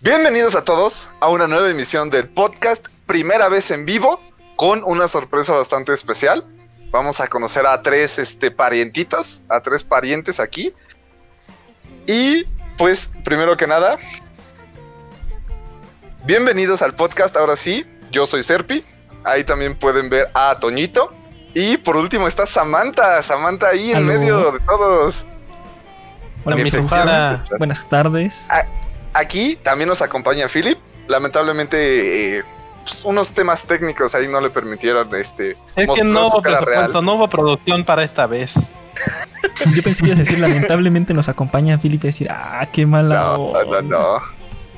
Bienvenidos a todos a una nueva emisión del podcast, primera vez en vivo, con una sorpresa bastante especial. Vamos a conocer a tres este, parientitos, a tres parientes aquí. Y pues, primero que nada, bienvenidos al podcast, ahora sí, yo soy Serpi, ahí también pueden ver a Toñito. Y por último está Samantha, Samantha ahí en Aló. medio de todos. Hola, Sujara. Buenas tardes. Aquí también nos acompaña Philip. Lamentablemente, eh, pues, unos temas técnicos ahí no le permitieron este. Es que no hubo presupuesto, no hubo producción para esta vez. Yo pensé que ibas a decir, lamentablemente nos acompaña Philip y decir, ah, qué mala. No, no, no.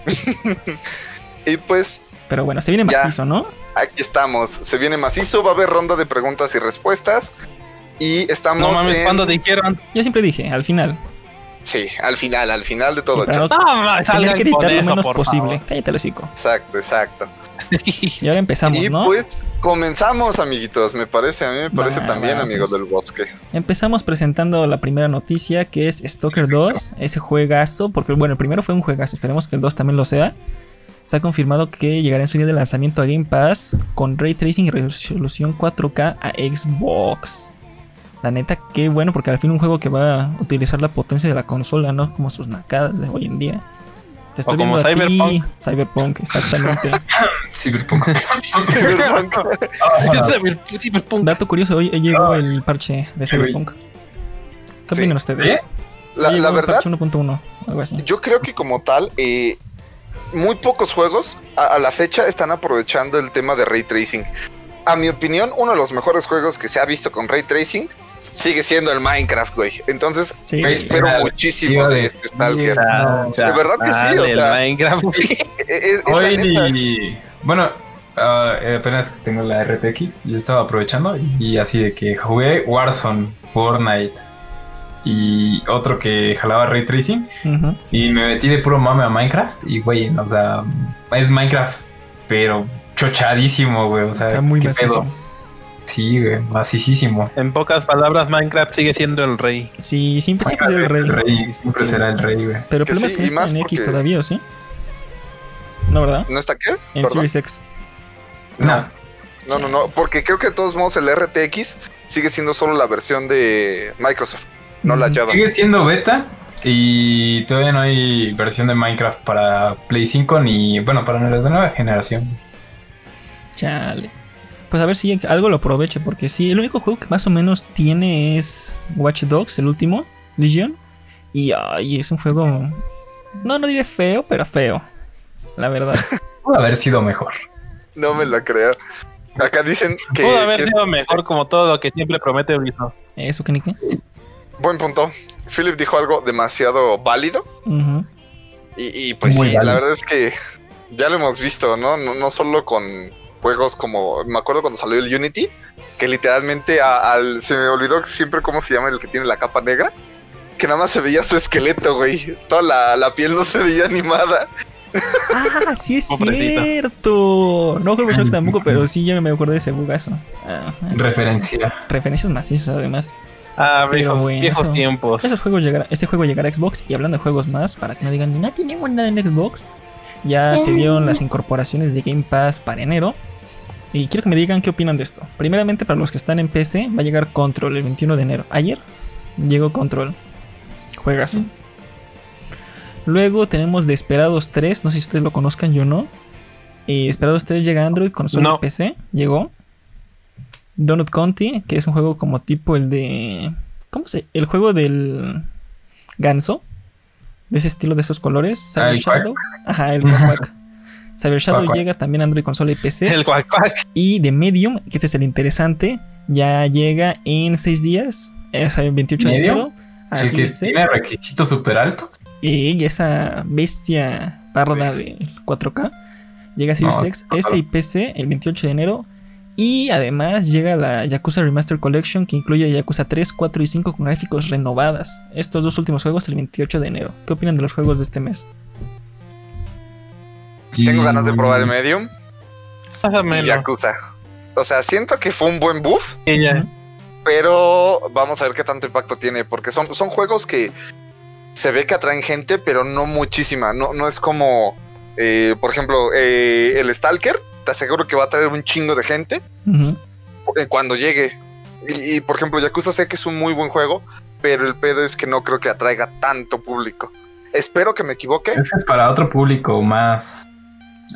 y pues Pero bueno, se viene Ya. macizo, ¿no? aquí estamos. Se viene macizo, va a haber ronda de preguntas y respuestas. Y estamos. No mames, en- cuando dijeron, Yo siempre dije, al final. Sí, al final, al final de todo. Sí, no tener salgan que editar lo menos posible. Cállate el hocico. Exacto, exacto. Y ahora empezamos, y ¿no? pues comenzamos, amiguitos. Me parece, a mí me parece también, va, amigos pues. del bosque. Empezamos presentando la primera noticia que es Stalker 2, ese juegazo, porque bueno, el primero fue un juegazo, esperemos que el 2 también lo sea. Se ha confirmado que llegará en su día de lanzamiento a Game Pass con ray tracing y resolución 4K a Xbox. La neta, qué bueno, porque al fin un juego que va a utilizar la potencia de la consola, ¿no? Como sus nacadas de hoy en día. Te estoy O como viendo a ti, Cyberpunk. Cyberpunk, exactamente. Cyberpunk. Cyberpunk. Dato curioso, hoy, llegó el parche de Cyberpunk. ¿Qué Sí. opinan ustedes? la, Hoy la verdad, parche 1.1, algo así. Yo creo que como tal, eh, muy pocos juegos a, a la fecha están aprovechando el tema de ray tracing. A mi opinión, uno de los mejores juegos que se ha visto con ray tracing sigue siendo el Minecraft, güey. Entonces, Sí. me espero muchísimo de este Stalker. Sea, de verdad que sí, o dale, sea, el Minecraft. Eh, es- es Hoy, neta. bueno, eh, apenas que tengo la RTX y estaba aprovechando y así de que jugué Warzone, Fortnite y otro que jalaba Ray Tracing y me metí de puro mame a Minecraft y güey, o sea, es Minecraft, pero chochadísimo, güey, o sea, Está muy ¿qué pedo? Sí, güey, macicísimo. En pocas palabras, Minecraft sigue siendo el rey. Sí, siempre, siempre será el rey. El rey, siempre será el rey, güey. Pero el problema sí, es que no está en X todavía, ¿o sí? No, ¿verdad? ¿No está qué? En Perdón. Series X. No. No, no, no, porque creo que de todos modos el RTX sigue siendo solo la versión de Microsoft, no la Ujú. Java. Sigue siendo beta y todavía no hay versión de Minecraft para Play 5 ni, bueno, para los de nueva generación. Chale. Pues a ver si algo lo aproveche, porque sí, el único juego que más o menos tiene es Watch Dogs, el último, Legion. Y ay, es un juego. No, no diré feo, pero feo. La verdad. Pudo haber sido mejor. No me la creo. Acá dicen que, Pudo haber que es sido mejor como todo lo que siempre promete Ubisoft. Eso, que ni qué. buen punto. Philip dijo algo demasiado válido. Y, y, pues Muy sí, válido. la verdad es que ya lo hemos visto, ¿no? ¿no? No solo con juegos como. Me acuerdo cuando salió el Unity, que literalmente a- al. Se me olvidó siempre cómo se llama el que tiene la capa negra. Que nada más se veía su esqueleto, güey. Toda la, la piel no se veía animada. Ah, sí es Pobrecito. cierto. No creo que tampoco, pero sí ya me acordé de ese bugazo. Ah, Referencia. referencias macizas además. Ah, Pero viejos, bueno, viejos eso- tiempos. Esos juegos llegará, ese juego llegará a Xbox y hablando de juegos más, para que no digan, no tenemos nada en Xbox, ya se dieron las incorporaciones de Game Pass para enero. Y quiero que me digan qué opinan de esto. Primeramente, para los que están en PC, va a llegar Control el 21 de enero. Ayer llegó Control. Juegazo. Luego tenemos Desperados 3, no sé si ustedes lo conozcan, yo no. Eh, Desperados 3 llega a Android, consola No. y PC, llegó. Donut County, que es un juego como tipo el de. ¿Cómo se? El juego del ganso. De ese estilo, de esos colores. Ah. Shadow. Ajá, el Quack. Cyber Shadow llega también a Android, consola y PC. El cuac cuac. Y de Medium, que este es el interesante, ya llega en 6 días. Es el 28 de enero. El que tiene requisitos súper altos. Y esa bestia parda de 4K llega a Series No, X, S y PC el 28 de enero. Y además llega la Yakuza Remaster Collection que incluye Yakuza 3, 4 y 5 con gráficos renovadas. Estos dos últimos juegos el 28 de enero. ¿Qué opinan de los juegos de este mes? Tengo ganas de probar el Medium y. Yakuza. O sea, siento que fue un buen buff, Ella. pero vamos a ver qué tanto impacto tiene, porque son, son juegos que se ve que atraen gente, pero no muchísima. No, no es como, eh, por ejemplo, eh, el Stalker, te aseguro que va a traer un chingo de gente cuando llegue. Y, y, por ejemplo, Yakuza sé que es un muy buen juego, pero el pedo es que no creo que atraiga tanto público. Espero que me equivoque. Es que es para otro público más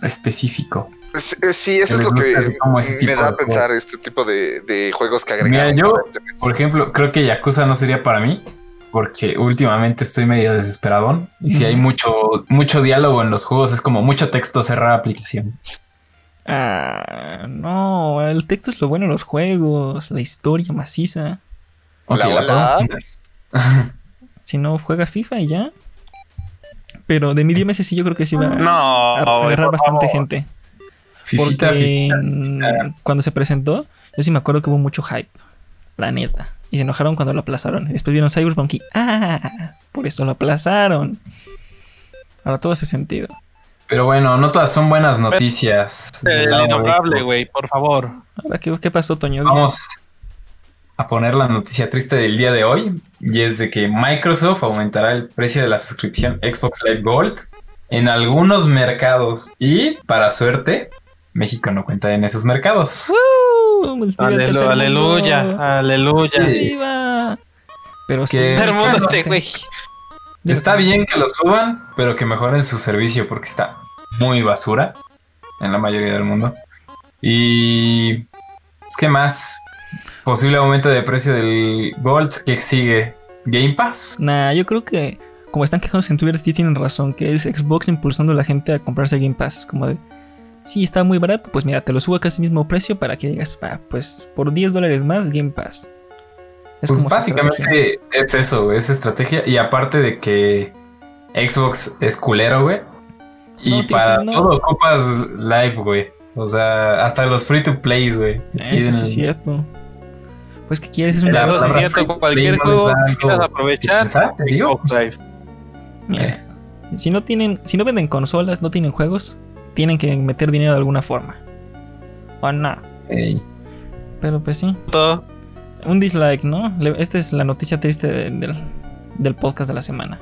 específico. Es- es- Sí, eso Que es lo que como me da a pensar este tipo de, de juegos que agregaron. Mira, yo-. Por ejemplo, creo que Yakuza no sería para mí. Porque últimamente estoy medio desesperadón. Y si hay mucho, mucho diálogo en los juegos, es como mucho texto cerrar aplicación. Ah, no, el texto es lo bueno de los juegos, la historia maciza. Ok, Hola, la hola. podemos- Si no, juega FIFA y ya. Pero de Medium ese sí yo creo que sí va No, a, agarrar bastante gente. Fifita, Porque fifita. cuando se presentó, yo sí me acuerdo que hubo mucho hype. La neta. Y se enojaron cuando lo aplazaron. Y después vieron Cyberpunk y ¡ah! Por eso lo aplazaron. Ahora todo hace sentido. Pero bueno, no todas son buenas noticias. del El innombrable, güey, por favor. Ahora, ¿qué, qué pasó, Toño? Vamos a poner la noticia triste del día de hoy y es de que Microsoft aumentará el precio de la suscripción Xbox Live Gold en algunos mercados y para suerte México no cuenta en esos mercados. ¡Uh! Pues Alelu- aleluya, aleluya. Sí. ¡Viva! Pero sí. Que- mundo exactamente. este, Está bien que lo suban, pero que mejoren su servicio porque está muy basura en la mayoría del mundo. Y pues, ¿qué más? Posible aumento de precio del Gold. ¿Qué sigue? Game Pass. Nah, yo creo que como están quejándose en Twitter, sí tienen razón, que es Xbox impulsando a la gente a comprarse Game Pass. Como de, sí, está muy barato, pues mira, te lo subo a casi mismo precio para que digas, ah, pues por 10 dólares más Game Pass. Es Pues básicamente es eso, es estrategia. Y aparte de que Xbox es culero, güey. Y No, para no. todo ocupas live, güey. O sea, hasta los free to plays, güey. Eso sí es cierto. Pues que quieres es La una Eso palabra es cierto, cualquier juego que quieras aprovechar. Mira, si no tienen, si no venden consolas, no tienen juegos, tienen que meter dinero de alguna forma. O no. Ey. Pero pues sí. Todo. Un dislike, ¿no? Esta es la noticia triste de- del, del podcast de la semana.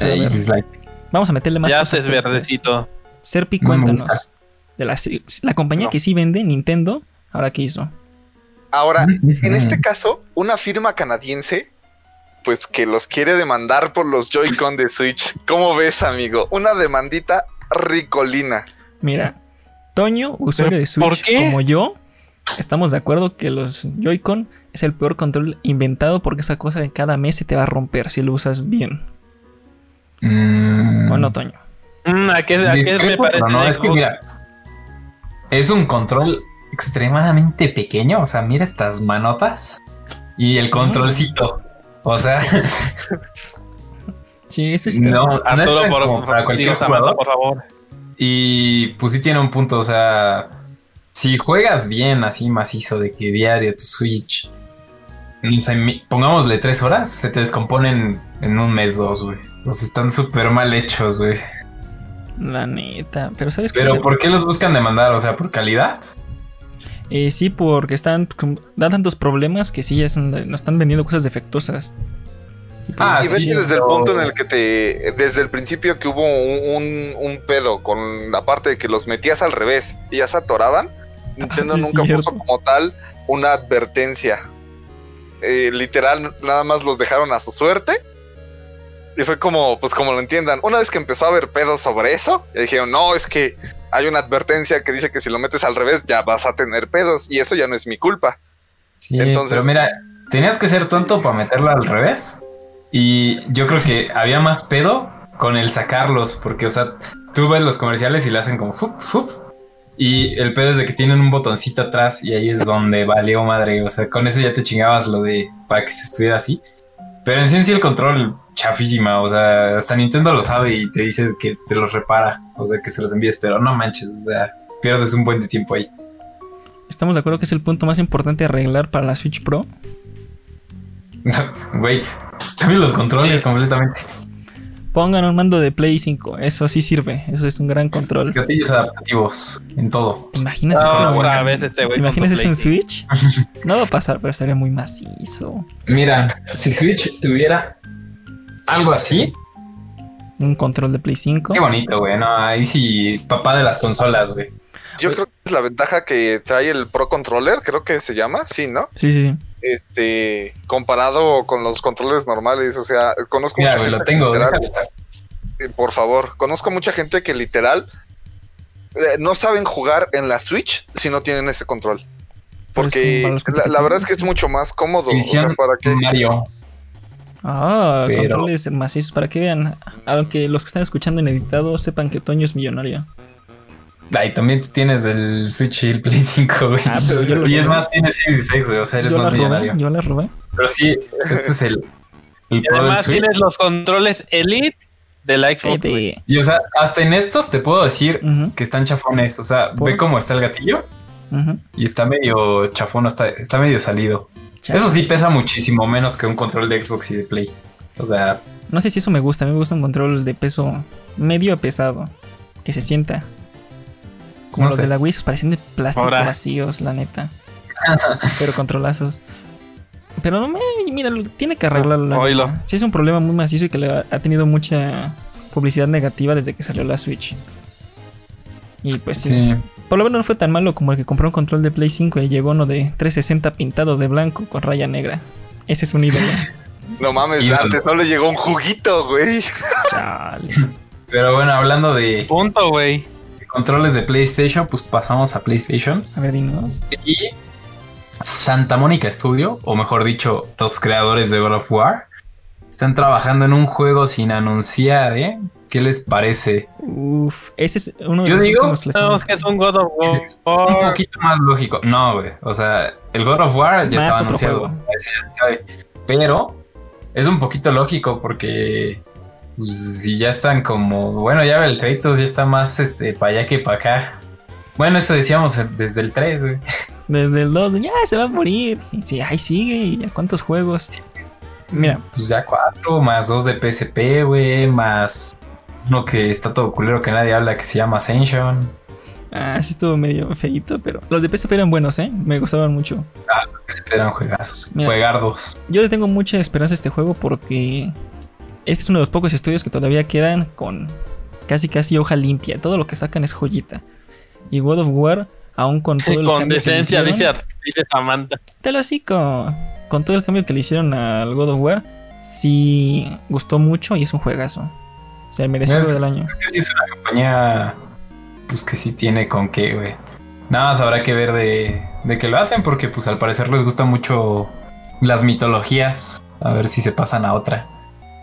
A Ey, ver. dislike. Vamos a meterle más Ya cosas haces tristes. verdecito. Serpi, cuéntanos. De la, la compañía No. que sí vende, Nintendo, ahora qué hizo. Ahora, en este caso, una firma canadiense, pues que los quiere demandar por los Joy-Con de Switch. ¿Cómo ves, amigo? Una demandita ricolina. Mira, Toño, usuario de ¿por Switch como yo, estamos de acuerdo que los Joy-Con es el peor control inventado porque esa cosa cada mes se te va a romper si lo usas bien. Mm. ¿O no, Toño? Mm, ¿A qué, a qué me parece? pero no, es que mira, es un control extremadamente pequeño. O sea, mira estas manotas y el controlcito. O sea, Sí, eso es no, Arturo, por, por, para cualquier jugador. por favor. Y pues sí tiene un punto. O sea, si juegas bien así macizo de que diario tu Switch, no sé, mi- pongámosle tres horas, se te descomponen en un mes, dos, güey. O sea, están súper mal hechos, güey. La neta. Pero ¿sabes qué? Pero ¿por qué los buscan demandar? O sea, ¿por calidad? Eh, sí, porque están tantos problemas que sí ya nos están vendiendo cosas defectuosas. Ah, y ves sí, que desde el punto en el que te. Desde el principio que hubo un, un- un pedo con la parte de que los metías al revés y ya se atoraban, Nintendo sí, nunca cierto. puso como tal una advertencia. Eh, literal, nada más los dejaron a su suerte. Y fue como, pues como lo entiendan. Una vez que empezó a haber pedos sobre eso, dijeron, no, es que hay una advertencia que dice que si lo metes al revés ya vas a tener pedos. Y eso ya no es mi culpa. Sí, Entonces- pero mira, tenías que ser tonto para meterla al revés. Y yo creo que había más pedo con el sacarlos, porque, o sea, tú ves los comerciales y le hacen como fup, fup. Y el pedo es de que tienen un botoncito atrás y ahí es donde valió madre. O sea, con eso ya te chingabas lo de para que se estuviera así. Pero en sí en sí el control chafísima. O sea, hasta Nintendo lo sabe y te dices que te los repara. O sea, que se los envíes, pero no manches. O sea, pierdes un buen de tiempo ahí. Estamos de acuerdo que es el punto más importante a arreglar para la Switch Pro. Güey, también los controles completamente. Pongan un mando de Play 5, eso sí sirve, eso es un gran control. Gatillos adaptativos en todo. ¿Te imaginas No, eso? otra vez este güey. ¿Te imaginas eso en Switch? No va a pasar, pero estaría muy macizo. Mira, si Switch tuviera algo así, Un control de Play 5. qué bonito, güey. No, ahí sí, papá de las consolas, güey. Yo creo que es la ventaja que trae el Pro Controller, creo que se llama, sí, ¿no? Sí, sí, sí. Este, comparado con los controles normales, o sea, conozco Mira, mucha güey, lo gente tengo. literal- eh, por favor, conozco mucha gente que literal eh, no saben jugar en la Switch si no tienen ese control. Es Porque la, la verdad es que es mucho más cómodo. O sea, para que Mario. Ah, Pero- controles macizos para que vean. Aunque los que están escuchando en editado sepan que Toño es millonario. Ahí también tienes el Switch y el Play 5, güey. Ah, pero yo lo y es más, tienes Series X, güey. O sea, eres Yo más robé, millonario. yo la robé. Pero sí, este es el, el Y del además Switch. tienes los controles Elite de la Xbox. güey. Vete. Y o sea, hasta en estos te puedo decir que están chafones. O sea, ¿Por? ve cómo está el gatillo y está medio chafón, está, está medio salido. Chale. Eso sí pesa muchísimo menos que un control de Xbox y de Play. O sea, No sé si eso me gusta. A mí me gusta un control de peso medio a pesado. Que se sienta. Como No los sé. de la Wii, esos parecen de plástico Ahora. vacíos, la neta. Pero controlazos. Pero no me. Mira, lo- tiene que arreglarlo. neta. Sí, es un problema muy macizo y que le ha, ha tenido mucha publicidad negativa desde que salió la Switch. Y pues sí. sí. Por lo menos no fue tan malo como el que compró un control de Play 5 y llegó uno de 360 pintado de blanco con raya negra. Ese es un ídolo. no mames, Ídolo. antes no le llegó un juguito, güey. Chale. Pero bueno, hablando de Punto, güey. controles de PlayStation, pues pasamos a PlayStation. A ver, dinos. Y Santa Mónica Studio, o mejor dicho, los creadores de God of War, están trabajando en un juego sin anunciar, ¿eh? ¿Qué les parece? Uf, ese es uno de Yo los digo- últimos que es un God of Es War. un poquito más lógico. No, güey. O sea, el God of War ya Más estaba anunciado. Pero es un poquito lógico porque pues, si ya están como, bueno, ya el Kratos ya está más este para allá que para acá. Bueno, eso decíamos desde el 3, güey. Desde el 2, ya se va a morir. Y sí, ahí sigue. Y ya cuántos juegos. Mira, Pues ya cuatro, más dos de PSP, güey, más uno que está todo culero que nadie habla que se llama Ascension. ah, sí estuvo medio feito, pero los de PSP eran buenos, ¿eh? Me gustaban mucho. PSP eran juegazos, Mira. juegardos. Yo le tengo mucha esperanza a este juego porque este es uno de los pocos estudios que todavía quedan con casi casi hoja limpia. Todo lo que sacan es joyita. Y God of War, aún con todo el Con cambio que le decencia, hicieron, dice, dice Samantha. te lo así con, con todo el cambio que le hicieron al God of War, sí gustó mucho y es un juegazo. O sea, merecido Es- del año. Es que sí es una compañía, pues que sí tiene con qué, güey. Nada más habrá que ver de, de que lo hacen porque pues al parecer les gusta mucho las mitologías. A ver si se pasan a otra.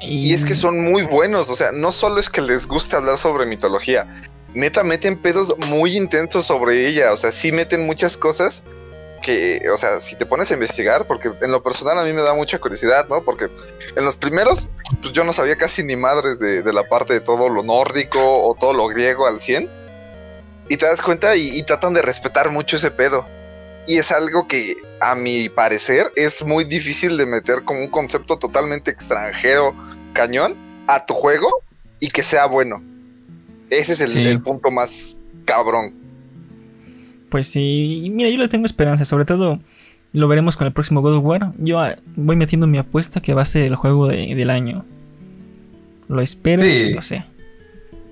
Y es que son muy buenos, o sea, no solo es que les guste hablar sobre mitología, neta meten pedos muy intensos sobre ella, o sea, sí meten muchas cosas que, o sea, si te pones a investigar, porque en lo personal a mí me da mucha curiosidad, ¿no? Porque en los primeros, pues yo no sabía casi ni madres de, de la parte de todo lo nórdico o todo lo griego al 100, y te das cuenta y, y tratan de respetar mucho ese pedo. Y es algo que, a mi parecer, es muy difícil de meter como un concepto totalmente extranjero, cañón, a tu juego y que sea bueno. Ese es el, Sí. el punto más cabrón. Pues sí, y mira, yo le tengo esperanza, sobre todo lo veremos con el próximo God of War. Yo ah, voy metiendo mi apuesta que va a ser el juego de- del año. Lo espero, Sí. lo sé.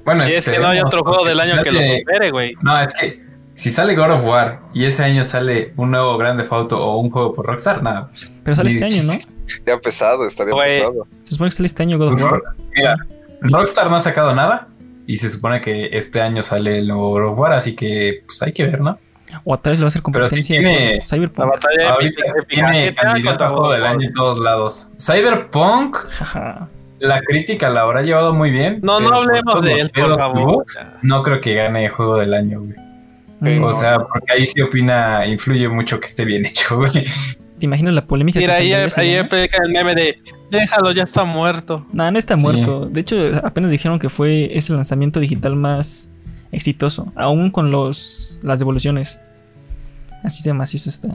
Bueno, Y es que no hay otro juego del año que lo supere, güey. No, es que si sale God of War y ese año sale un nuevo Grande Auto o un juego por Rockstar, nada. pues, Pero sale este año, ¿no? Estaría pesado, estaría pesado. Se supone que sale este año God of War. Mira, Rockstar no ha sacado nada y se supone que este año sale el nuevo God of War, así que pues hay que ver, ¿no? O tal vez le va a hacer Pero sí competencia tiene- con Cyberpunk. La batalla Ahorita épica tiene candidato a juego del año en todos lados. Cyberpunk, la crítica la habrá llevado muy bien. No, no hablemos de él, por favor. No creo que gane juego del año, güey. O sea, porque ahí sí opina, influye mucho que esté bien hecho, güey. ¿Te imaginas la polémica Mira, que ahí, ahí año? explica el meme de déjalo, ya está muerto. No, no está Sí. muerto. De hecho, apenas dijeron que fue ese lanzamiento digital más exitoso, aún con los las devoluciones. Así de macizo está.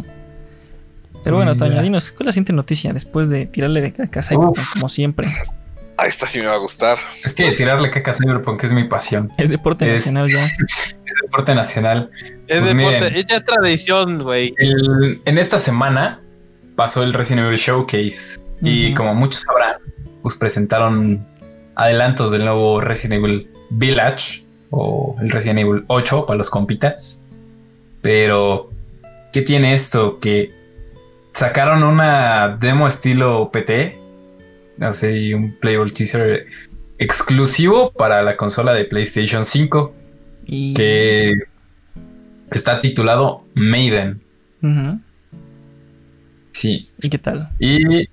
Pero bueno, idea. dinos, ¿cuál es la siguiente noticia después de tirarle de caca a Cyberpunk, Uf. como siempre? Ah, esta sí me va a gustar. Es que tirarle caca a Cyberpunk es mi pasión. Es deporte Es- nacional ya. Es deporte nacional. Es Pues deporte, miren. es ya tradición, güey. En esta semana pasó el Resident Evil Showcase y como muchos sabrán, pues presentaron adelantos del nuevo Resident Evil Village o el Resident Evil 8 para los compitas. Pero, ¿qué tiene esto? Que sacaron una demo estilo PT, o sea, y un playable teaser exclusivo para la consola de PlayStation 5 Y... que está titulado Maiden. Sí, ¿Y qué tal? Y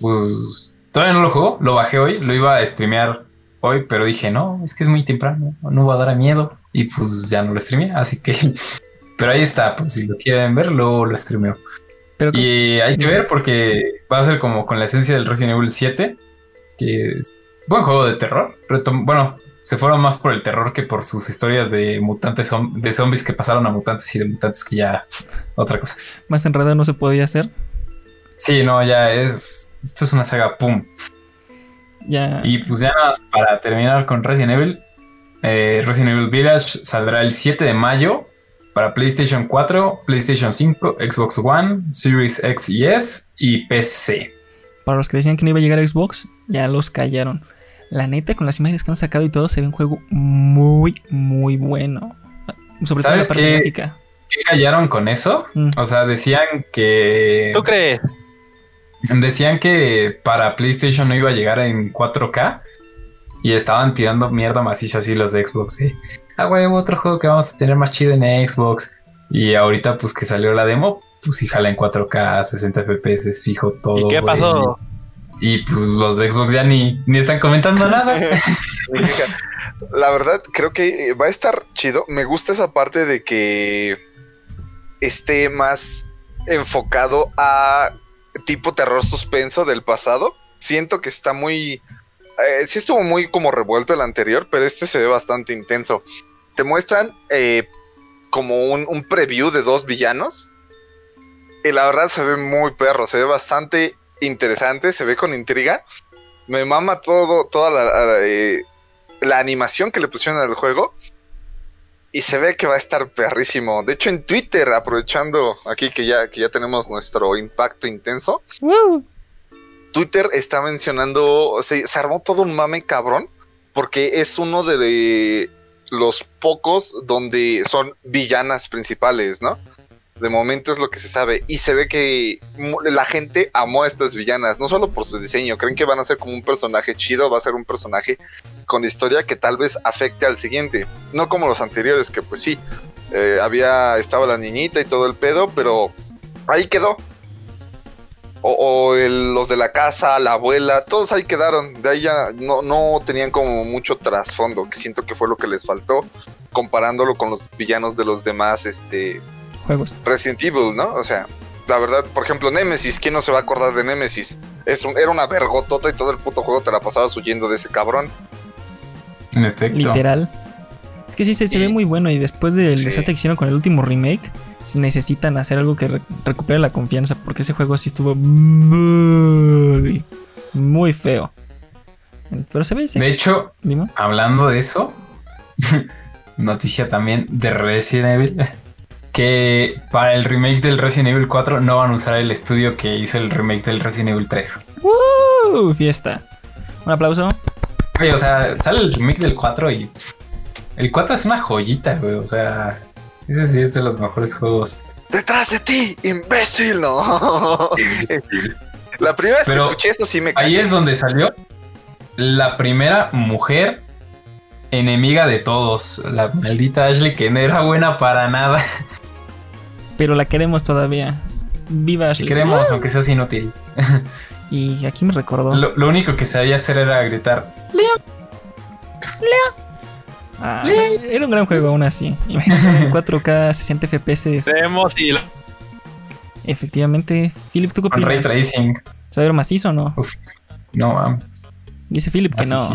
pues todavía no lo juego, lo bajé hoy, lo iba a streamear hoy, pero dije, no, es que es muy temprano, no va a dar a miedo. Y pues ya no lo streameé, así que... Pero ahí está, pues si lo quieren ver, luego lo streameo. Pero Y hay que ver porque va a ser como con la esencia del Resident Evil 7, que es buen juego de terror. Retom- bueno, se fueron más por el terror que por sus historias de mutantes, zom- de zombies que pasaron a mutantes y de mutantes que ya otra cosa. más enredado no se podía hacer. Sí, no, ya es... Esto es una saga, ¡pum! Ya. Y pues ya nada más para terminar con Resident Evil, eh, Resident Evil Village saldrá el 7 de mayo para PlayStation 4, PlayStation 5, Xbox One, Series X y S y PC. Para los que decían que no iba a llegar a Xbox, ya los callaron. La neta, con las imágenes que han sacado y todo, se ve un juego muy, muy bueno. Sobre todo la ¿Sabes parte qué? gráfica. ¿Qué callaron con eso? Mm. O sea, decían que ¿Tú crees? Decían que para PlayStation no iba a llegar en 4K y estaban tirando mierda maciza así los de Xbox. Ah, huevo, otro juego que vamos a tener más chido en Xbox. Y ahorita, pues que salió la demo, pues sí jala en 4K, 60 FPS, es fijo todo. ¿Y qué pasó? Y pues los de Xbox ya ni, ni están comentando nada. La verdad, creo que eh, va a estar chido. Me gusta esa parte de que esté más enfocado a tipo terror suspenso del pasado. Siento que está muy... eh, sí estuvo muy como revuelto el anterior, pero este se ve bastante intenso. Te muestran eh, como un, preview de dos villanos. Y la verdad se ve muy perro, se ve bastante interesante, se ve con intriga. Me mama todo, toda la, la, eh, la animación que le pusieron al juego. Y se ve que va a estar perrísimo. De hecho, en Twitter, aprovechando aquí que ya, que ya tenemos nuestro impacto intenso, ¡Woo! Twitter está mencionando, se, se armó todo un mame cabrón, porque es uno de, de los pocos donde son villanas principales, ¿no? De momento es lo que se sabe. Y se ve que la gente amó a estas villanas, no solo por su diseño, creen que van a ser como un personaje chido, va a ser un personaje con historia que tal vez afecte al siguiente. No como los anteriores, que pues sí, eh, había, estaba la niñita y todo el pedo, pero ahí quedó. O, o el- los de la casa, la abuela, todos ahí quedaron. De ahí ya no, no tenían como mucho trasfondo, que siento que fue lo que les faltó, comparándolo con los villanos de los demás, este, Juegos. Resident Evil, ¿no? O sea, la verdad, por ejemplo, Nemesis, ¿quién no se va a acordar de Nemesis? Es un- era una vergotota y todo el puto juego te la pasabas huyendo de ese cabrón. En efecto. Literal. Es que sí, se, se ve muy bueno y después del Sí. desastre que hicieron con el último remake, necesitan hacer algo que re- recupere la confianza porque ese juego sí estuvo muy, muy feo. Pero se ve, se De hecho, dime. hablando de eso, noticia también de Resident Evil. Que para el remake del Resident Evil 4 no van a usar el estudio que hizo el remake del Resident Evil 3. ¡Uh! Fiesta. Un aplauso. Oye, o sea, sale el remake del 4 y el 4 es una joyita, güey. O sea, ese sí es de los mejores juegos. ¡Detrás de ti, imbécil! No. La primera vez Pero que escuché eso sí me Ahí caí. es donde salió la primera mujer enemiga de todos. La maldita Ashley que no era buena para nada. Pero la queremos todavía. Viva Ashley. queremos, aunque seas inútil. Y aquí me recordó. Lo, lo único que sabía hacer era gritar. Ah, era un gran juego aún así. Imagínate, en 4K, 60 FPS. Vemos y la- Efectivamente. Philip, ¿tú qué ray tracing. ¿Se va a ver macizo o no? No mames. Dice Philip que no.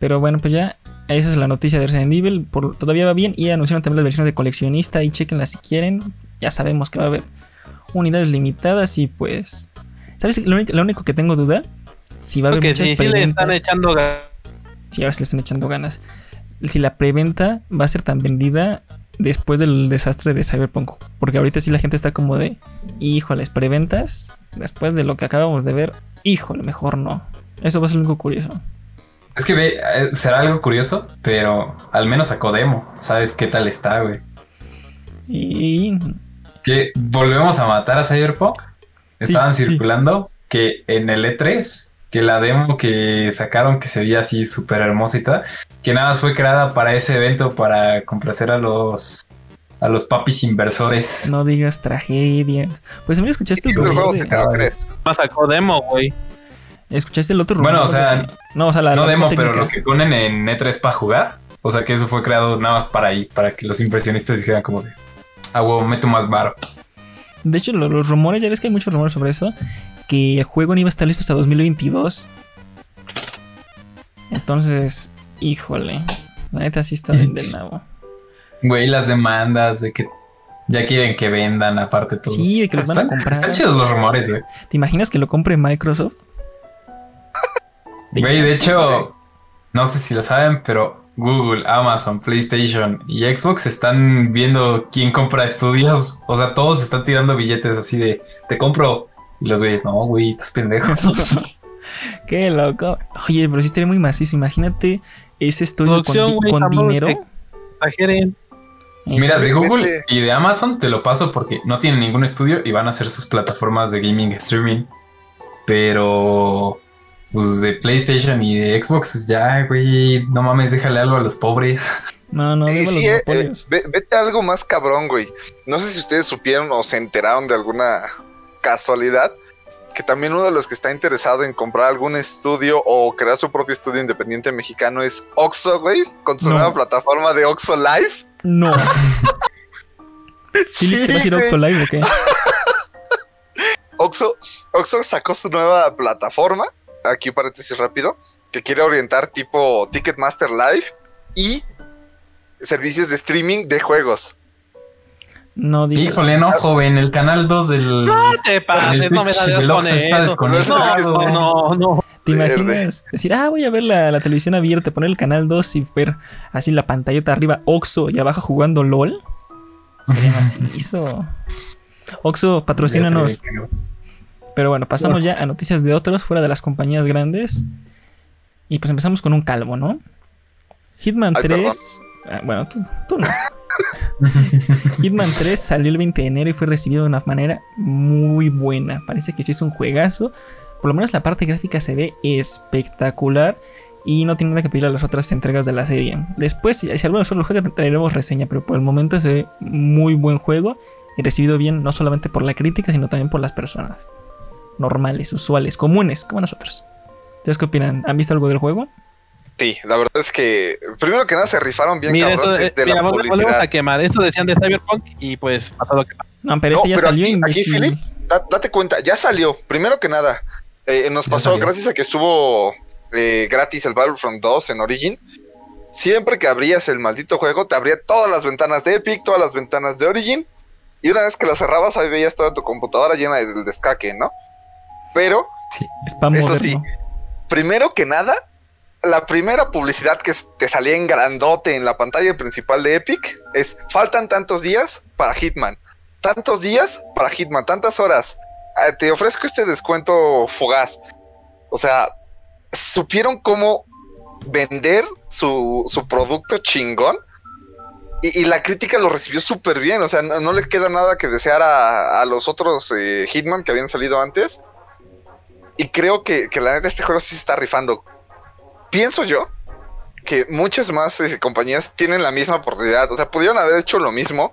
Pero bueno, pues ya esa es la noticia de Resident Evil. Por, todavía va bien. Y anunciaron también las versiones de coleccionista. Y chequenlas si quieren. Ya sabemos que va a haber unidades limitadas. Y pues. ¿Sabes? Lo único, lo único que tengo duda. Si va a haber Porque muchas si, sí le están preventas. echando ga- Sí, ahora sí le están echando ganas. Si la preventa va a ser tan vendida después del desastre de Cyberpunk. Porque ahorita sí la gente está como de, híjoles, preventas. Después de lo que acabamos de ver, híjole, mejor no. Eso va a ser algo curioso. Es que ve, eh, será algo curioso, pero al menos sacó demo. ¿Sabes qué tal está, güey? Y Que volvemos a matar a Cyberpunk. Estaban sí. circulando que en el E3, que la demo que sacaron que se veía así súper hermosa y tal, que nada más fue creada para ese evento para complacer a los a los papis inversores. no digas tragedias. Pues mira, escuchaste el ¿Qué juego rumor de- sacó demo, güey. Escuchaste el otro rumor. Bueno, o sea, de- no, o sea, la, no la demo, pero técnica. lo que ponen en E3 para jugar. O sea que eso fue creado nada más para ahí, para que los impresionistas dijeran como de a huevo, meto más varo. De hecho, lo- los rumores, ya ves que hay muchos rumores sobre eso, que el juego no iba a estar listo hasta 2022. Entonces, híjole, la neta sí está bien del nabo. Güey, las demandas de que ya quieren que vendan aparte todos. Sí, de que los van a Están- comprar. Están chidos los rumores, güey. ¿Te imaginas que lo compre Microsoft? Güey, de hecho, no sé si lo saben, pero Google, Amazon, PlayStation y Xbox están viendo quién compra estudios. O sea, todos están tirando billetes así de te compro. Y los güeyes, no, güey, estás pendejo. Qué loco. Oye, pero sí estaría muy macizo. Imagínate ese estudio con, Producción, con dinero. Exageren. Mira, de Vete. Google y de Amazon te lo paso porque no tienen ningún estudio y van a hacer sus plataformas de gaming streaming. Pero pues de PlayStation y de Xbox, ya, güey, no mames, déjale algo a los pobres. No, no, los sí, eh, eh, ve- vete a algo más cabrón, güey. No sé si ustedes supieron o se enteraron de alguna casualidad que también uno de los que está interesado en comprar algún estudio o crear su propio estudio independiente mexicano es Oxo, güey, con su No. nueva plataforma de Oxo Live. No. Philip, ¿te vas a ir a güey. Oxxo Live o qué? Oxo, Oxo sacó su nueva plataforma, aquí paréntesis rápido, que quiere orientar tipo Ticketmaster Live y servicios de streaming de juegos. No digas. Híjole, no, joven, el canal 2 del. No te pases, no me con está eso. desconectado. No, no, no. ¿Te imaginas decir, ah, voy a ver la, la televisión abierta, poner el canal 2 y ver así la pantallota arriba Oxo y abajo jugando LOL? Sería macizo. Oxo, patrocínanos. Pero bueno, pasamos ya a noticias de otros fuera de las compañías grandes. Y pues empezamos con un calvo, ¿no? Hitman Ay, 3. ah, bueno, tú, tú no. Hitman 3 salió el 20 de enero y fue recibido de una manera muy buena. Parece que sí es un juegazo. Por lo menos la parte gráfica se ve espectacular. Y no tiene nada que pedir a las otras entregas de la serie. Después, si, si alguno solo lo juega, traeremos reseña. Pero por el momento se ve muy buen juego. Y recibido bien, no solamente por la crítica, sino también por las personas. Normales, usuales, comunes, como nosotros. ¿Ustedes qué opinan? ¿Han visto algo del juego? Sí, la verdad es que primero que nada se rifaron bien Mira, cabrón eso, de, eh, de mira, la vol- volvemos publicidad. a quemar. Eso decían de Cyberpunk y pues pasó lo que pasó. No, pero No, este ya pero salió aquí- aquí. Philip, Da- date cuenta, ya salió. Primero que nada, eh, nos Ya pasó salió. gracias a que estuvo eh, gratis el Battlefront 2 en Origin. Siempre que abrías el maldito juego, te abría todas las ventanas de Epic, todas las ventanas de Origin. Y una vez que las cerrabas, ahí veías toda tu computadora llena del descaque, ¿no? Pero, Spam Eso moderno. sí. primero que nada, la primera publicidad que te salía en grandote en la pantalla principal de Epic es: faltan tantos días para Hitman. Tantos días para Hitman, tantas horas. Ah, Te ofrezco este descuento fugaz. O sea, supieron cómo vender su, su producto chingón. Y, y la crítica lo recibió súper bien. O sea, no, no le queda nada que desear a, a los otros eh, Hitman que habían salido antes. Y creo que, que la neta este juego sí se está rifando. Pienso yo que muchas más eh, compañías tienen la misma oportunidad. O sea, pudieron haber hecho lo mismo.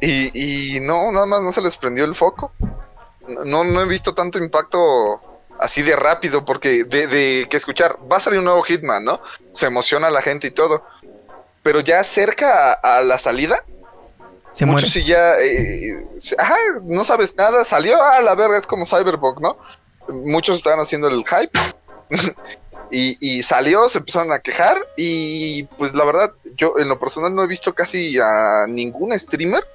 Y, y no, nada más no se les prendió el foco. No, no he visto tanto impacto así de rápido, porque de, de que escuchar, va a salir un nuevo Hitman, ¿no? Se emociona la gente y todo. Pero ya cerca a, a la salida, Se muere. muchos sí ya, eh, ajá, no sabes nada, salió a la verga, es como Cyberpunk, ¿no? Muchos estaban haciendo el hype. Y, y salió, se empezaron a quejar y pues la verdad, yo en lo personal no he visto casi a ningún streamer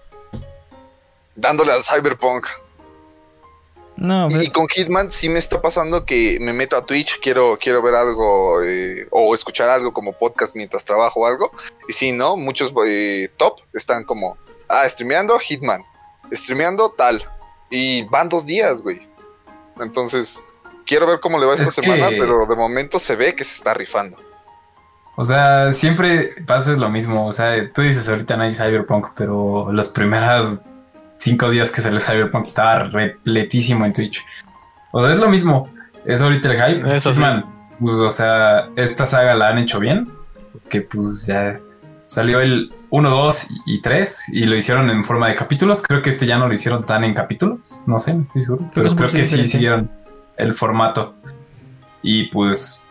dándole al Cyberpunk. No, Y con Hitman sí me está pasando que me meto a Twitch, quiero, quiero ver algo eh, o escuchar algo como podcast mientras trabajo o algo. Y si no, muchos eh, top están como, ah, streameando Hitman, streameando tal. Y van dos días, güey. Entonces, quiero ver cómo le va esta Es que- semana, pero de momento se ve que se está rifando. O sea, siempre pasa lo mismo. O sea, tú dices ahorita no hay Cyberpunk, pero los primeros cinco días que salió Cyberpunk estaba repletísimo en Twitch. O sea, es lo mismo. Es ahorita el hype. Eso sí. Hitman, pues, o sea, esta saga la han hecho bien. Porque pues ya salió el 1, 2 y 3 y lo hicieron en forma de capítulos. Creo que este ya no lo hicieron tan en capítulos. No sé, estoy seguro. Creo Pero creo que sí siguieron el formato. Y pues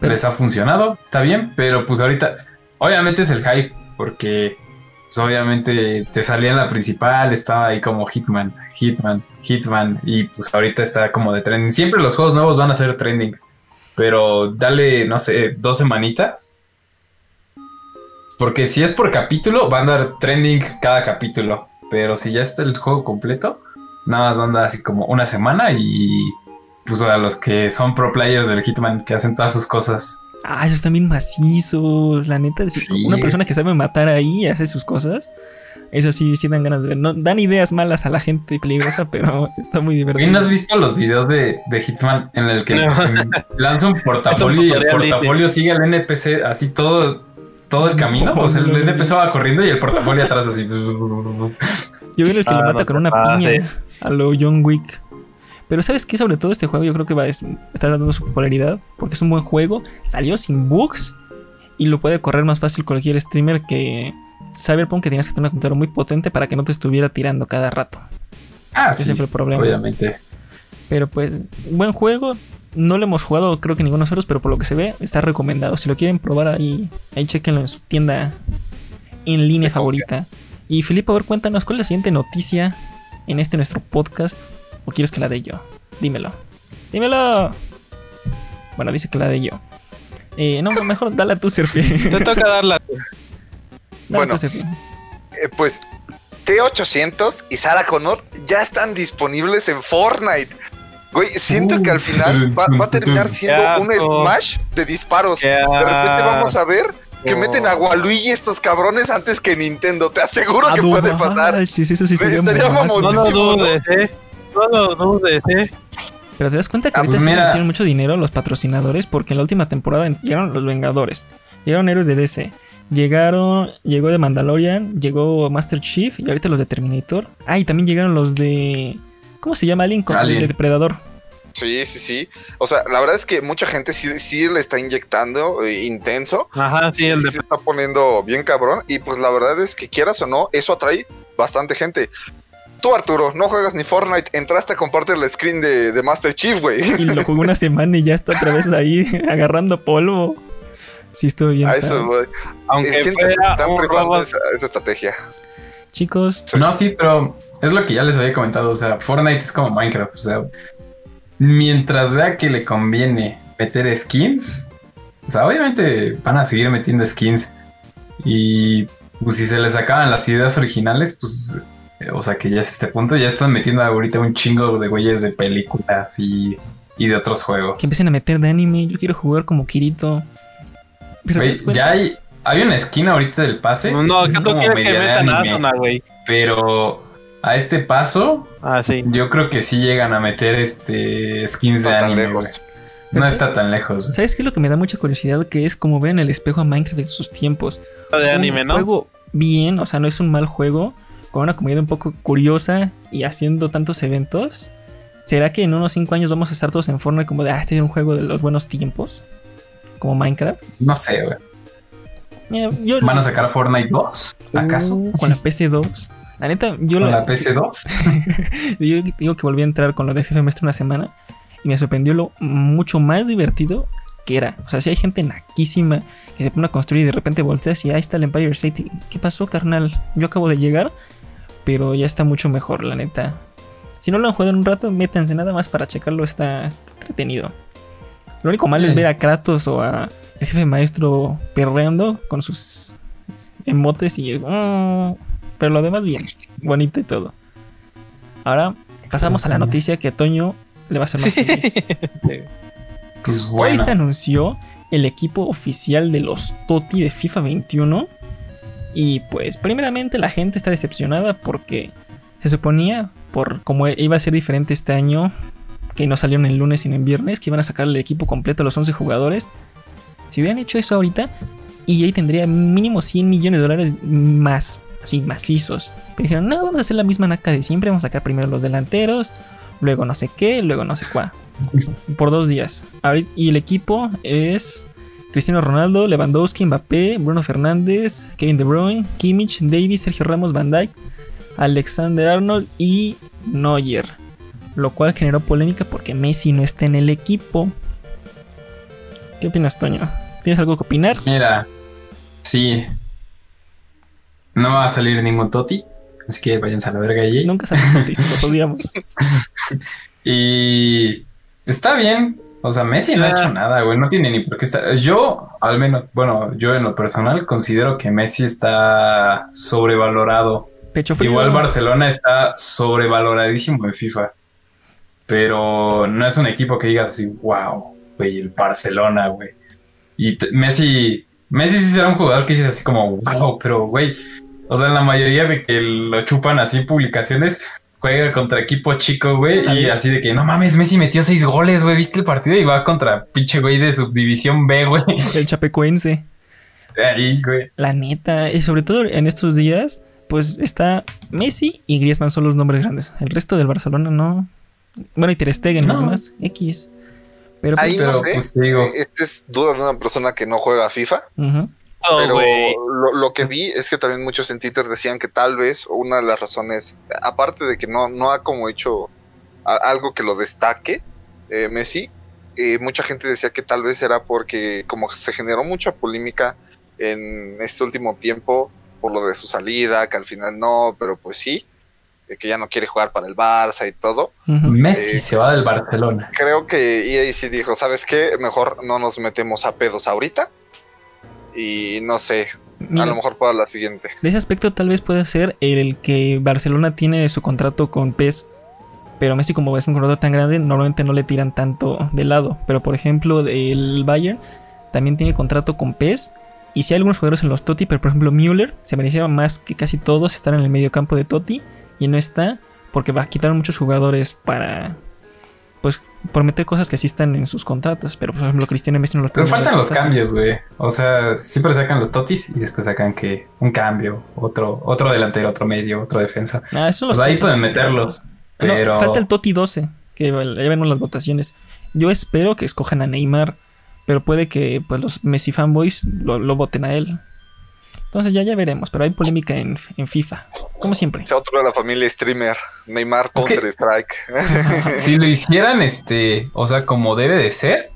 Pero- les ha funcionado, está bien, pero pues ahorita, obviamente es el hype, porque pues obviamente te salía en la principal, estaba ahí como Hitman, Hitman, Hitman, y pues ahorita está como de trending. Siempre los juegos nuevos van a ser trending, pero dale, no sé, dos semanitas. Porque si es por capítulo, va a andar trending cada capítulo. Pero si ya está el juego completo, nada más va a andar así como una semana y pues a los que son pro players del Hitman que hacen todas sus cosas. Ah, esos están bien macizos. La neta, si Sí. una persona que sabe matar ahí y hace sus cosas. Eso sí, sí dan ganas de ver. No, dan ideas malas a la gente peligrosa, pero está muy ¿Bien divertido. has visto los videos de, de Hitman en el que No. lanza un portafolio y el portafolio sigue al NPC así todo, todo el camino? O sea, el NPC va corriendo y el portafolio atrás así. Yo vi el que Ah, lo mata no con una piña a lo John Wick. Pero ¿sabes qué? Sobre todo este juego yo creo que va a es- está dando su popularidad porque es un buen juego, salió sin bugs y lo puede correr más fácil cualquier streamer que Cyberpunk que tienes que tener una computadora muy potente para que no te estuviera tirando cada rato. Ah, Ese sí, fue el problema. obviamente. Pero pues, buen juego. No lo hemos jugado, creo que ninguno de nosotros, pero por lo que se ve, está recomendado. Si lo quieren probar ahí, ahí chequenlo en su tienda en línea favorita. Y Filipe, a ver, cuéntanos, ¿cuál es la siguiente noticia en este nuestro podcast? ¿O quieres que la dé yo? Dímelo. Dímelo. Bueno, dice que la dé yo. Eh, no, mejor dale a tu Serpi. Te toca darla. Bueno. a tu. Eh, pues T800 y Sarah Connor ya están disponibles en Fortnite. Güey, siento que al final va, va a terminar siendo un smash de disparos. De repente vamos a ver que meten a Waluigi estos cabrones antes que Nintendo. Te aseguro que no puede pasar. manches, eso sí sería Estaría mamazo. No lo dudes, eh. No lo dudes, eh. Pero te das cuenta que Ah, ahorita pues sí mira. metieron mucho dinero los patrocinadores porque en la última temporada llegaron los Vengadores, llegaron héroes de DC, llegaron, llegó de Mandalorian, llegó Master Chief y ahorita los de Terminator. Ah, y también llegaron los de ¿cómo se llama Lincoln? Alien. De Depredador. Sí, sí, sí. O sea, la verdad es que mucha gente sí, sí le está inyectando eh, intenso. Ajá, sí, el sí se está poniendo bien cabrón. Y pues la verdad es que quieras o no, eso atrae bastante gente. Tú, Arturo, no juegas ni Fortnite, entraste a compartir el screen de, de Master Chief, güey. Y lo jugué una semana y ya está otra vez ahí agarrando polvo. Sí, estoy bien. A eso, güey. aunque Eh, fuera están un robot. esa, esa estrategia. Chicos, No, sí, pero es lo que ya les había comentado. O sea, Fortnite es como Minecraft. O sea, mientras vea que le conviene meter skins, o sea, obviamente van a seguir metiendo skins. Y pues si se les acaban las ideas originales, pues, eh, o sea, que ya es este punto, ya están metiendo ahorita un chingo de güeyes de películas y, y de otros juegos. que empiecen a meter de anime. Yo quiero jugar como Kirito. Pero ya hay, hay una esquina ahorita del pase. No, es que como que media de metan a anime, Asuna, güey. Pero a este paso, Ah, sí. Yo creo que sí llegan a meter este skins de tan anime. lejos. No está tan lejos. ¿Sabes qué es lo que me da mucha curiosidad? Que es como ver en el espejo a Minecraft en sus tiempos. De anime, un ¿no? juego bien, o sea, no es un mal juego, con una comunidad un poco curiosa y haciendo tantos eventos. ¿Será que en unos 5 años vamos a estar todos en Fortnite como de, ah, este es un juego de los buenos tiempos? Como Minecraft. No sé, güey. Mira, yo ¿Van a sacar Fortnite 2? ¿Acaso? Uh, con la PC2. La neta, yo, ¿Con la- la PC2? yo digo que volví a entrar con lo de jefe maestro una semana y me sorprendió lo mucho más divertido que era. O sea, si hay gente naquísima que se pone a construir y de repente volteas y ahí está el Empire State. ¿Qué pasó, carnal? Yo acabo de llegar, pero ya está mucho mejor, la neta. Si no lo han jugado en un rato, métanse nada más para checarlo, está, está entretenido. Lo único malo es ver a Kratos o a el jefe maestro perreando con sus emotes y. mm, pero lo demás bien. Bonito y todo. Ahora pasamos a la noticia que a Toño le va a hacer más feliz. Pues Hoy bueno. se anunció el equipo oficial de los TOTI de FIFA 21. Y pues, primeramente, la gente está decepcionada porque se suponía, por como iba a ser diferente este año, que no salieron el lunes sino en viernes, que iban a sacar el equipo completo, los 11 jugadores. Si hubieran hecho eso ahorita, EA tendría mínimo 100 millones de dólares más, así macizos. Pero dijeron, no, vamos a hacer la misma naca de siempre, vamos a sacar primero los delanteros, luego no sé qué, luego no sé cuál por dos días. Y el equipo es Cristiano Ronaldo, Lewandowski, Mbappé, Bruno Fernández, Kevin De Bruyne, Kimmich, Davis, Sergio Ramos, Van Dijk, Alexander Arnold y Neuer. Lo cual generó polémica porque Messi no está en el equipo. ¿Qué opinas, Toño? ¿Tienes algo que opinar? Mira, sí. No va a salir ningún Toti. Así que váyanse a la verga allí. Nunca sabemos noticias, los odiamos. Y está bien. O sea, Messi no ha Ah. hecho nada, güey. No tiene ni por qué estar. Yo, al menos, bueno, yo en lo personal considero que Messi está sobrevalorado. Pecho frío. Igual Barcelona está sobrevaloradísimo en FIFA. Pero no es un equipo que digas así, wow, güey, el Barcelona, güey. Y Messi, Messi sí será un jugador que dices así como, wow, pero güey, o sea, la mayoría de que lo chupan así en publicaciones, juega contra equipo chico, güey, y así de que no mames, Messi metió seis goles, güey, viste el partido y va contra pinche güey de subdivisión B, güey. El chapecuense. Ahí, güey. La neta, y sobre todo en estos días, pues está Messi y Griezmann son los nombres grandes. El resto del Barcelona no. Bueno, y Ter Stegen, No. más X. Pero Ahí pues, no Pero, sé. pues, digo. eh, Este es duda de una persona que no juega FIFA. Oh, Pero lo, lo que vi es que también muchos en Twitter decían que tal vez una de las razones, aparte de que no, no ha como hecho a- algo que lo destaque, eh, Messi, eh, mucha gente decía que tal vez era porque como se generó mucha polémica en este último tiempo por lo de su salida, que al final no, pero pues sí, eh, que ya no quiere jugar para el Barça y todo. Messi Eh, se va del Barcelona. Creo que EA sí dijo, ¿sabes qué? Mejor no nos metemos a pedos ahorita. Y no sé, Mira, a lo mejor para la siguiente. de ese aspecto tal vez puede ser el que Barcelona tiene su contrato con PES. Pero Messi, como es un contrato tan grande, normalmente no le tiran tanto de lado. Pero por ejemplo, el Bayern también tiene contrato con PES. Y si hay algunos jugadores en los Toti, pero por ejemplo Müller se merecía más que casi todos estar en el medio campo de Toti. Y no está porque va a quitar muchos jugadores para... Pues por meter cosas que sí están en sus contratos. Pero por ejemplo Cristiano y Messi no los Pero faltan los cambios, güey. O sea, siempre sacan los totis y después sacan que un cambio, otro, otro delantero, otro medio, otro defensa. Ah, esos son O los sea, ahí pueden meterlos. No, Pero falta el Toti 12, que ya vemos las votaciones. Yo espero que escojan a Neymar, pero puede que pues, los Messi fanboys lo, lo voten a él. Entonces ya, ya veremos, pero hay polémica en, en FIFA, como siempre. Ese otro de la familia streamer, Neymar Es que- Counter Strike. si lo hicieran, este, o sea, como debe de ser,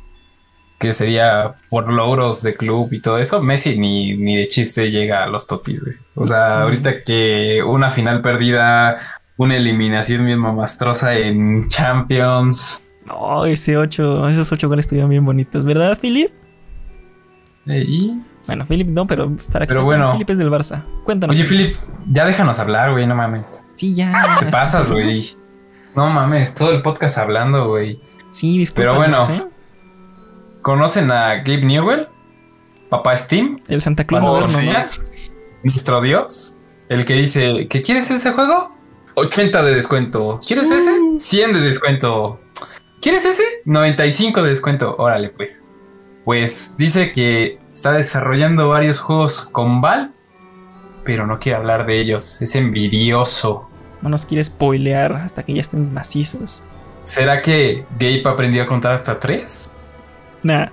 que sería por logros de club y todo eso, Messi ni, ni de chiste llega a los totis, güey. O sea, ahorita que una final perdida, una eliminación bien mamastrosa en Champions. No, ese 8, esos 8 goles estuvieron bien bonitos, ¿verdad, Philip? eh, y Bueno, Philip no, pero para que Pero bueno. Philip es del Barça. Cuéntanos. Oye, Philip. Ya déjanos hablar, güey, no mames. Sí, ya. Te pasas, güey. No mames, todo el podcast hablando, güey. Sí, disculpa. Pero bueno. ¿Conocen a Gabe Newell? Papá Steam, El Santa Claus Oh, nuestro dios. El que dice, ¿qué quieres ese juego? 80 de descuento. ¿Quieres ese? 100 de descuento. ¿Quieres ese? 95 de descuento. Órale, pues. Pues dice que está desarrollando varios juegos con Val, pero no quiere hablar de ellos. Es envidioso. No nos quiere spoilear hasta que ya estén macizos. ¿Será que Gabe aprendió a contar hasta tres? Nah.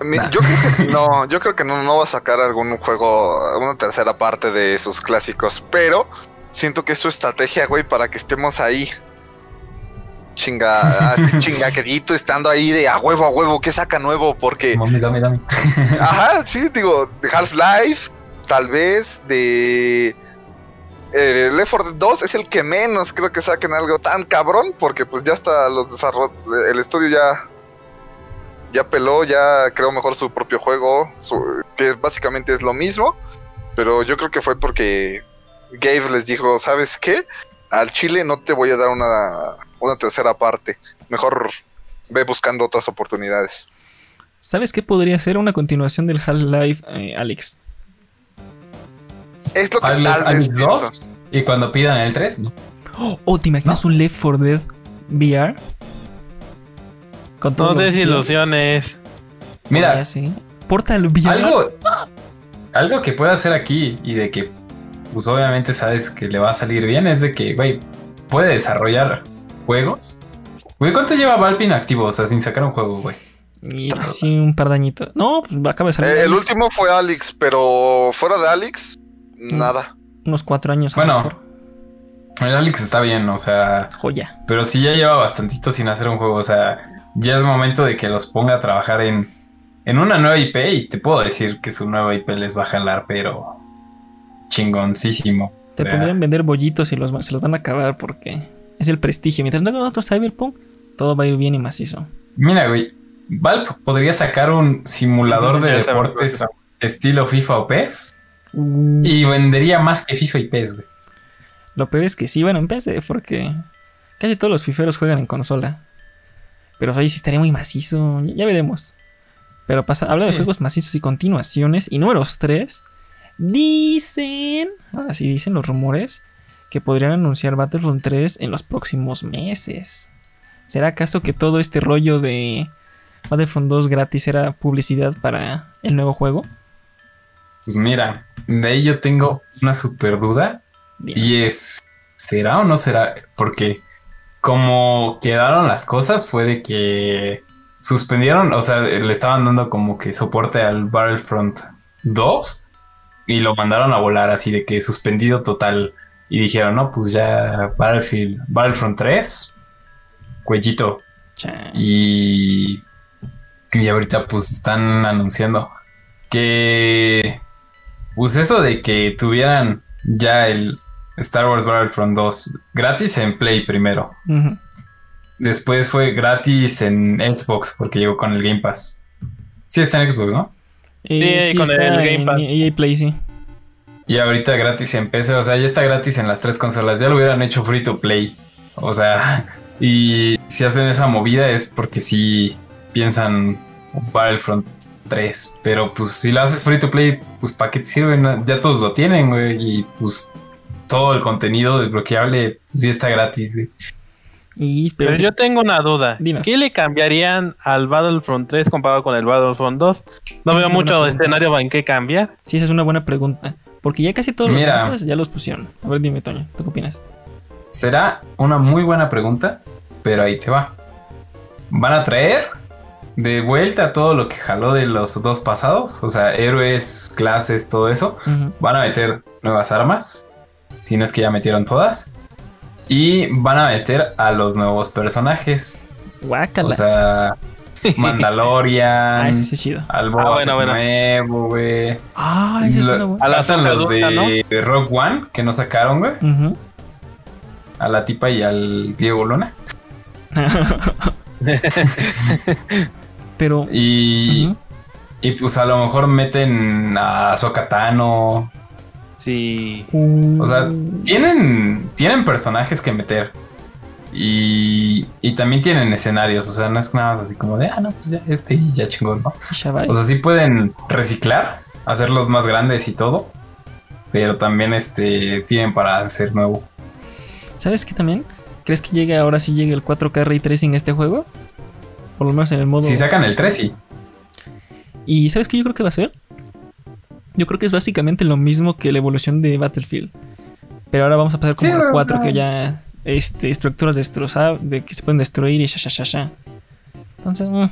Mi- Nah. Yo creo que no, yo creo que no, no va a sacar algún juego, una tercera parte de sus clásicos, pero siento que es su estrategia, güey, para que estemos ahí. Chinga, así chingaquedito, estando ahí de a huevo, a huevo, ¿qué saca nuevo? Porque, Mami, dame, dame. ajá, sí, digo, de Half-Life, tal vez, de... Eh, Left 4 Dead 2 es el que menos creo que saquen algo tan cabrón, porque pues ya está los desarrollos, el estudio ya ya peló, ya creó mejor su propio juego, su- que básicamente es lo mismo, pero yo creo que fue porque Gabe les dijo, ¿sabes qué? Al Chile no te voy a dar una, una tercera parte, mejor ve buscando otras oportunidades. ¿Sabes qué podría ser una continuación del Half-Life, eh, Alex? Es lo que tal vez Alyx pienso. 2. Y cuando pidan el 3, no. Oh, ¿te imaginas un Left 4 Dead VR? Con todo No desilusiones. Mira, Podría ser. Portal VR. algo, algo que puede hacer aquí y de que, pues obviamente sabes que le va a salir bien es de que, güey, puede desarrollar juegos. Güey, ¿cuánto lleva Valve inactivo? O sea, sin sacar un juego, güey. Y sí, un par de añitos. No, pues acaba de salir. Eh, el último fue Alex, pero fuera de Alex, nada. Unos cuatro años. Bueno. mejor. El Alex está bien, o sea, Joya. pero sí ya lleva bastantito sin hacer un juego. O sea, ya es momento de que los ponga a trabajar en, en una nueva IP y te puedo decir que su nueva IP les va a jalar, pero chingoncísimo. Te O sea, podrían vender bollitos y los, se los van a acabar porque es el prestigio. Mientras no otro Cyberpunk, todo va a ir bien y macizo. Mira, güey, Valve podría sacar un simulador de deportes lo estilo FIFA o PES Uh, y vendería más que FIFA y PES, güey. Lo peor es que sí, bueno, en PC, porque casi todos los fiferos juegan en consola. Pero ahí sí estaría muy macizo. Ya, ya veremos. Pero pasa, habla de Sí. juegos macizos y continuaciones. Y números 3. Dicen. Ahora sí dicen los rumores. Que podrían anunciar Battlefront 3 en los próximos meses. ¿Será acaso que todo este rollo de Battlefront 2 gratis era publicidad para el nuevo juego? Pues mira, de ahí yo tengo una super duda Bien. y es, ¿será o no será? Porque como quedaron las cosas fue de que suspendieron, o sea, le estaban dando como que soporte al Battlefront 2 y lo mandaron a volar así de que suspendido total y dijeron, no, pues ya Battlefield, Battlefront 3, cuellito. Y, y ahorita pues están anunciando que pues eso de que tuvieran ya el Star Wars Battlefront 2 gratis en Play primero. Después fue gratis en Xbox porque llegó con el Game Pass. Sí está en Xbox, ¿no? Eh, con el Game en Pass. EA Play, sí. Y ahorita gratis en PC, o sea, ya está gratis en las tres consolas. Ya lo hubieran hecho free to play. O sea, y si hacen esa movida es porque sí piensan Battlefront 3. Pero pues si lo haces free to play, pues ¿para qué te sirve? No, Ya todos lo tienen, güey. Y pues todo el contenido desbloqueable pues, sí está gratis. güey. Y, pero Pero yo tengo una duda. Dinos. ¿Qué le cambiarían al Battlefront 3 comparado con el Battlefront 2? No veo mucho escenario en qué cambiar. sí, esa es una buena pregunta. Porque ya casi todos Mira. los mapas ya los pusieron. A ver, dime, Toño, ¿tú qué opinas? Será una muy buena pregunta, pero ahí te va. Van a traer de vuelta todo lo que jaló de los dos pasados, o sea, héroes, clases, todo eso. Van a meter nuevas armas, si no es que ya metieron todas. Y van a meter a los nuevos personajes. Guácala. O sea, Mandalorian, ah, ese sí es chido. al Ah, Boba bueno, Fett bueno. nuevo, güey. Ah, ese es una buena. A la faltan los de, Rogue One que no sacaron, güey. A la tipa y al Diego Luna. Pero. Y, y pues a lo mejor meten a Sokatano. Sí. Uh, O sea, tienen, tienen personajes que meter. Y, y también tienen escenarios. O sea, no es nada más así como de, ah, no, pues ya este y ya chingón, ¿no? Shabai. O sea, sí pueden reciclar, hacerlos más grandes y todo. Pero también este tienen para hacer nuevo. ¿Sabes qué también? ¿Crees que llegue ahora sí llegue el 4K Ray Tracing a este juego? Por lo menos en el modo. Si sacan el 3, sí. ¿Y sabes qué yo creo que va a ser? Yo creo que es básicamente lo mismo que la evolución de Battlefield. Pero ahora vamos a pasar como Sí, al 4, ajá. que ya este, estructuras destrozadas, de que se pueden destruir y sha, sha, sha, sha. Entonces, mm,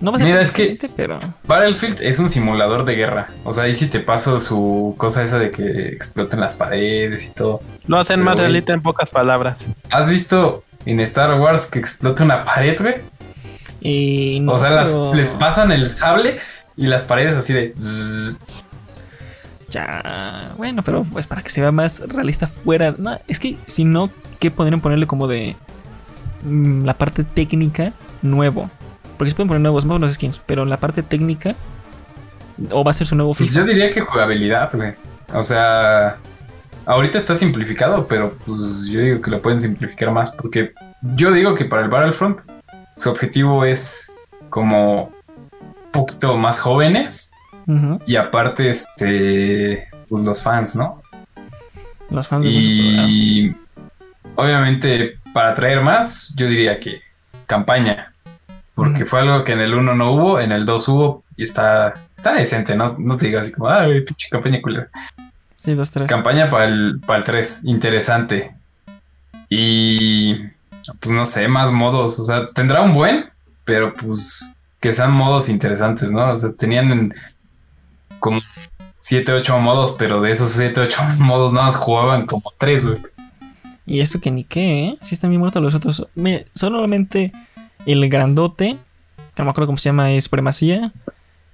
no va a ser Mira, es que- pero Battlefield es un simulador de guerra. O sea, ahí sí te paso su cosa esa de que exploten las paredes y todo. Lo hacen Pero, más realista en pocas palabras. ¿Has visto en Star Wars que explota una pared, güey? y no, o sea, las- pero les pasan el sable y las paredes así de... zzzz. Ya, bueno, pero pues para que se vea más realista fuera, no, es que si no, ¿qué podrían ponerle como de mm, la parte técnica nuevo? Porque se pueden poner nuevos modos, skins, pero la parte técnica. O va a ser su nuevo Pues yo diría que jugabilidad, güey. O sea, ahorita está simplificado, pero pues yo digo que lo pueden simplificar más porque yo digo que para el Battlefront su objetivo es como un poquito más jóvenes Y aparte este pues los fans, ¿no? Los fans de Y obviamente para atraer más, yo diría que campaña. Porque fue algo que en el 1 no hubo, en el 2 hubo y está, está decente, ¿no? No te digas así como, ay, pinche campaña culera. Sí, dos, tres. Campaña para el, para el 3, interesante. Y pues no sé, más modos. O sea, tendrá un buen, pero pues que sean modos interesantes, ¿no? O sea, tenían como 7, 8 modos, pero de esos 7, 8 modos nada más jugaban como 3, güey. Y eso que ni qué, ¿eh? Sí están bien muertos los otros. Me, solamente el grandote, que no me acuerdo cómo se llama, es Supremacía.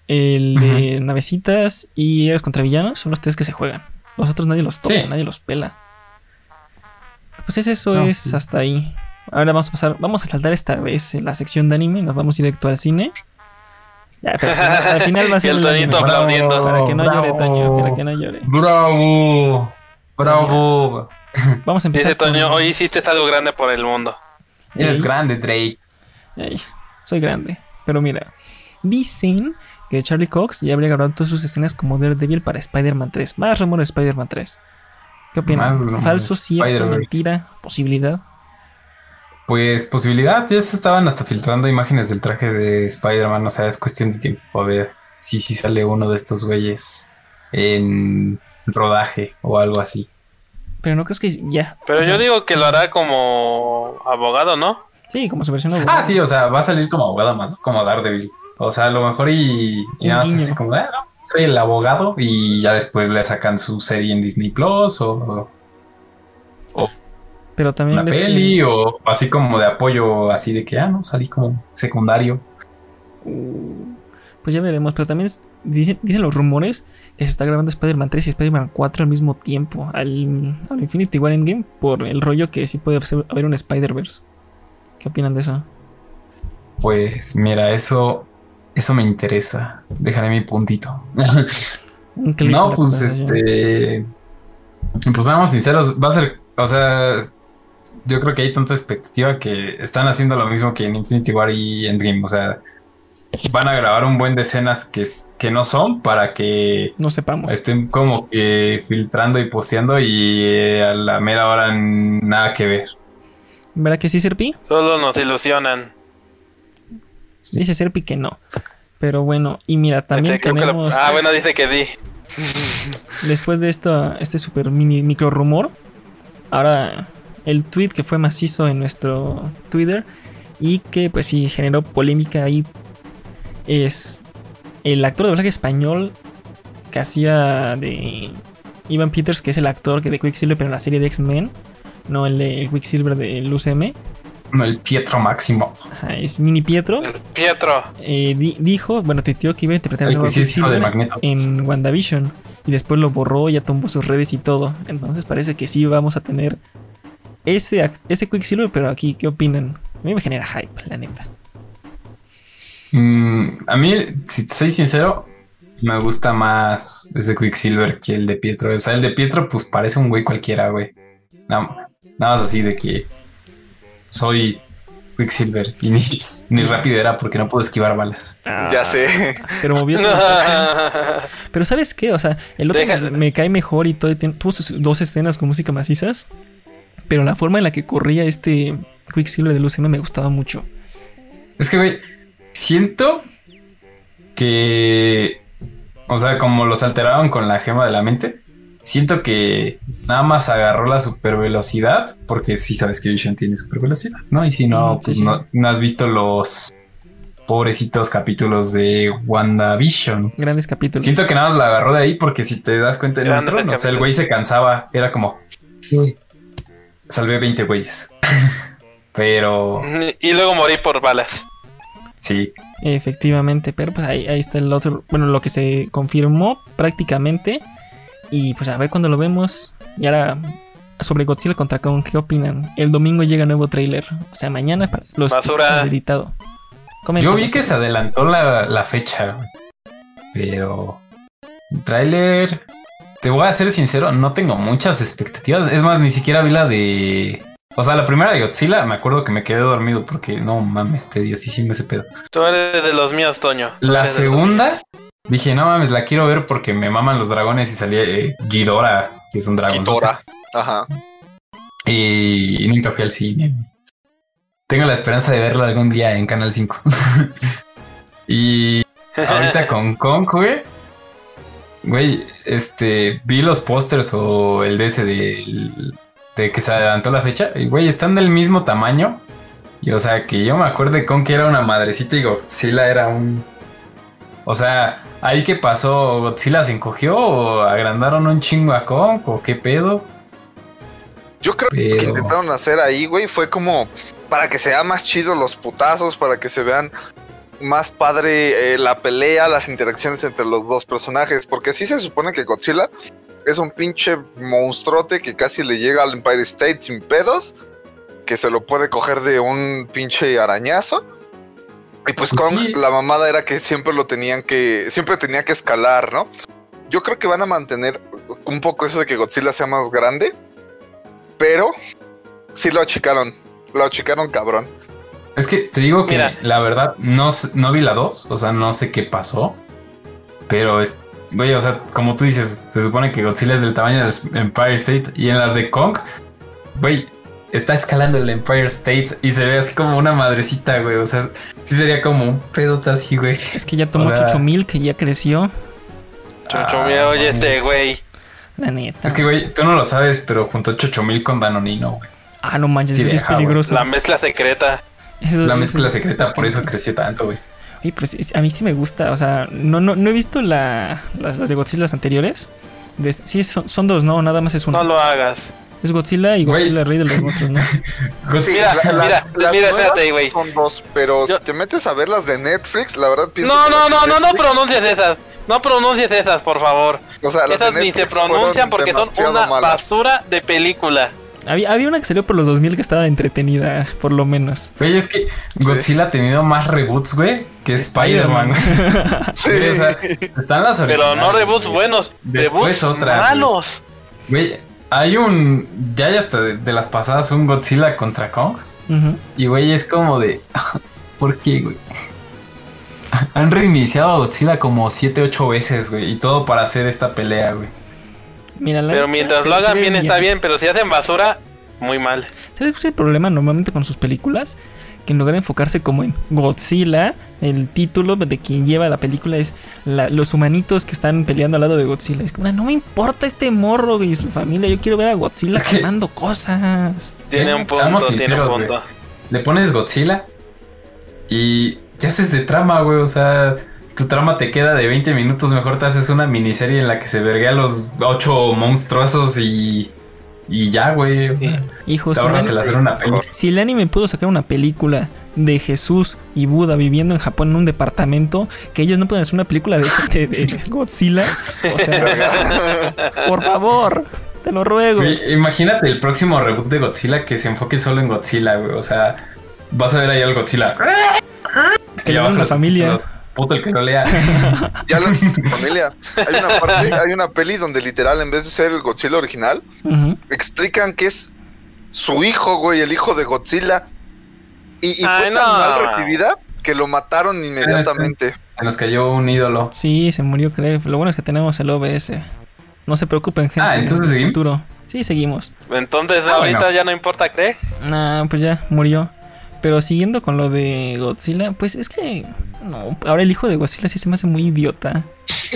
El de navecitas y Héroes contra villanos son los tres que se juegan. Los otros nadie los toca, Sí. nadie los pela. Pues es eso, No, es sí. hasta ahí. Ahora vamos a pasar, vamos a saltar esta vez en la sección de anime, nos vamos directo al cine. Ya, al final- al final va a ser el el anime. Toñito aplaudiendo. Para que no llore, Bravo. Toño, para que no llore. Bravo, bravo. Vamos a empezar. Dice Toño, con- hoy hiciste algo grande por el mundo. Eres grande, Drake. Soy grande. Pero mira, dicen que Charlie Cox ya habría grabado todas sus escenas como Daredevil para Spider-Man 3. Más rumores de Spider-Man 3. ¿Qué rumores ¿Falso, cierto, mentira, posibilidad? Pues posibilidad, ya se estaban hasta filtrando imágenes del traje de Spider-Man, o sea, es cuestión de tiempo a ver si sí sale uno de estos güeyes en rodaje o algo así. Pero no crees que ya. Pero o sea, yo digo que lo hará como abogado, ¿no? Sí, como su versión nueva. Ah, sí, o sea, va a salir como abogado más, como Daredevil. O sea, a lo mejor y, y nada más así como, ah, no, soy el abogado y ya después le sacan su serie en Disney Plus o Pero también una ves que- peli o así como de apoyo, así de que, ah, no, salí como secundario. Uh, pues ya veremos. Pero también es- dicen, dicen los rumores que se está grabando Spider-Man 3 y Spider-Man 4 al mismo tiempo. Al, al Infinity War Endgame. Por el rollo que sí puede haber un Spider-Verse. ¿Qué opinan de eso? Pues mira, eso, eso me interesa. Dejaré mi puntito. No, pues este. Pues seamos sinceros, va a ser. O sea, yo creo que hay tanta expectativa que están haciendo lo mismo que en Infinity War y Endgame. O sea, van a grabar un buen de escenas que, que no son para que No sepamos. estén como que filtrando y posteando y eh, a la mera hora nada que ver. ¿Verdad que sí, Serpi? Solo nos ilusionan. Dice Serpi que no. Pero bueno, y mira, también Este, creo tenemos. Ah, bueno, dice que di. Después de esto, este super mini micro rumor. Ahora, el tweet que fue macizo en nuestro Twitter. Y que pues sí generó polémica ahí. Es el actor de doblaje español que hacía de Ivan Peters, que es el actor que de Quicksilver, pero en la serie de X-Men. No el de el Quicksilver del UCM. No, el Pietro Máximo. Ajá, es Mini Pietro. El Pietro. eh, di- dijo, bueno, tuiteó que iba a interpretar El al nuevo que sí es hijo de Quicksilver Magneto. en WandaVision. Y después lo borró, ya tumbó sus redes y todo. Entonces parece que sí vamos a tener ese, ese Quicksilver, pero aquí, ¿qué opinan? A mí me genera hype, la neta. Mm, a mí, si soy sincero, me gusta más ese Quicksilver que el de Pietro. O sea, el de Pietro, pues parece un güey cualquiera, güey. Nada, nada más así de que soy Quicksilver y ni, ni rápido era porque no puedo esquivar balas. Ya sé. Pero movió todo. Pero ¿sabes qué? O sea, el otro me, me cae mejor y todo. tuvo sus dos escenas con música macizas. Pero la forma en la que corría este Quicksilver del UCM me gustaba mucho. Es que, güey, siento que, o sea, como los alteraron con la gema de la mente, siento que nada más agarró la super velocidad, porque sí sabes que Vision tiene super velocidad, ¿no? Y si no, sí, pues sí, no, no has visto los pobrecitos capítulos de WandaVision. Grandes capítulos. Siento que nada más la agarró de ahí porque si te das cuenta en Grandes Ultron, o sea, el capítulos. güey se cansaba, era como, salvé 20 güeyes. Pero y luego morí por balas. sí, Efectivamente, pero pues ahí, ahí está el otro, bueno, lo que se confirmó prácticamente. Y pues a ver cuando lo vemos. Y ahora sobre Godzilla contra Kong, ¿qué opinan? El domingo llega nuevo tráiler, o sea, mañana para los Basura. editado. Comenta, Yo vi que se adelantó la, la fecha, güey. pero tráiler, te voy a ser sincero, no tengo muchas expectativas. Es más, ni siquiera vi la de, o sea, la primera de Godzilla. Me acuerdo que me quedé dormido porque no mames, tediosísimo ese pedo. Tú eres de los míos, Toño. La segunda dije, no mames, la quiero ver porque me maman los dragones y salía eh, Ghidorah, que es un dragón. Ghidorah. Ajá. Y, nunca fui al cine. Tengo la esperanza de verlo algún día en Canal 5. y ahorita con Kong, güey. Güey, este, vi los pósters o el de ese de, de que se adelantó la fecha. Y güey, están del mismo tamaño. Y o sea, que yo me acuerdo de Kong que era una madrecita y Godzilla era un... O sea, ahí que pasó, Godzilla se encogió o agrandaron un chingo a Kong o qué pedo. Yo creo que Pero- intentaron hacer ahí, güey, fue como para que sea más chido los putazos, para que se vean más padre eh, la pelea, las interacciones entre los dos personajes, porque sí se supone que Godzilla es un pinche monstruote que casi le llega al Empire State sin pedos, que se lo puede coger de un pinche arañazo. Y pues Pues con sí. la mamada era que siempre lo tenían que, siempre tenía que escalar, ¿no? Yo creo que van a mantener un poco eso de que Godzilla sea más grande, pero sí lo achicaron, lo achicaron cabrón. Es que te digo que Mira. la verdad no, no vi la 2, o sea, no sé qué pasó. Pero es, güey, o sea, como tú dices, se supone que Godzilla es del tamaño del Empire State y en las de Kong, güey, está escalando el Empire State y se ve así como una madrecita, güey. O sea, sí sería como un pedote así, güey. Es que ya tomó O sea- Chucho Milk, que ya creció. Chucho, Ah, oye, este güey. La neta. Es que, güey, tú no lo sabes, pero juntó Chochomil con Danonino, güey. Ah, no manches, Sí, eso sí es peligroso. La mezcla secreta. Eso- La eso- mezcla secreta, por eso creció tanto, güey. Oye, sí, a mí sí me gusta. O sea, no, no, no he visto la, las, las de Godzilla las anteriores. De- sí, son, son dos, no, nada más es uno. No lo hagas. Es Godzilla y Güey. Godzilla, rey de los monstruos, ¿no? Godzilla- Mira, la- mira, las mira, espérate, güey. Son dos, pero Yo- si te metes a ver las de Netflix, la verdad pienso No, que no, no, no, no pronuncies esas. No pronuncies esas, por favor. O sea, las de Esas ni se pronuncian porque son una malas. basura de película. Había, había una que salió por los 2000 que estaba entretenida, por lo menos. Güey, es que Godzilla ha tenido más reboots, güey, que Spider-Man, güey. Sí. Güey, o sea, están las Pero no reboots güey. buenos, Después reboots otras, malos. Güey, hay un. Ya hay hasta de, de las pasadas un Godzilla contra Kong. Y güey, es como de. ¿Por qué, güey? Han reiniciado a Godzilla como 7, 8 veces, güey. Y todo para hacer esta pelea, güey. Mira, la Pero mientras se- lo hagan bien está bien, pero si hacen basura, muy mal. ¿Sabes cuál es el problema normalmente con sus películas? Que en lugar de enfocarse como en Godzilla, el título de quien lleva la película es la- los humanitos que están peleando al lado de Godzilla. Es como, no me importa este morro y su familia, yo quiero ver a Godzilla Es que- quemando cosas. Tiene un punto, tiene un punto. Le pones Godzilla y ¿qué haces de trama, güey? O sea, tu trama te queda de 20 minutos, mejor te haces una miniserie en la que se vergue a los 8 monstruosos y, y ya, güey. O sea, Hijo, te el, el anime, hacer una peli. si el anime pudo sacar una película de Jesús y Buda viviendo en Japón en un departamento, que ellos no pueden hacer una película de, de- de Godzilla, o sea, por favor, te lo ruego. Güey, imagínate el próximo reboot de Godzilla que se enfoque solo en Godzilla, güey. O sea, vas a ver ahí al Godzilla. Que le los familia. Puto el que lo lea. Ya la familia. Hay una parte, hay una peli donde literal, en vez de ser el Godzilla original, explican que es su hijo, güey, el hijo de Godzilla. Y, y Ay, fue tan no. mal recibida que lo mataron inmediatamente. Se nos cayó un ídolo. Sí, se murió, creo. Lo bueno es que tenemos el OBS. No se preocupen, gente. Ah, ¿entonces en el seguimos? futuro. Sí, seguimos. Entonces Ah, ahorita bueno. ya no importa qué. Nah, pues ya, murió. Pero siguiendo con lo de Godzilla, pues es que. No, ahora el hijo de Godzilla sí se me hace muy idiota.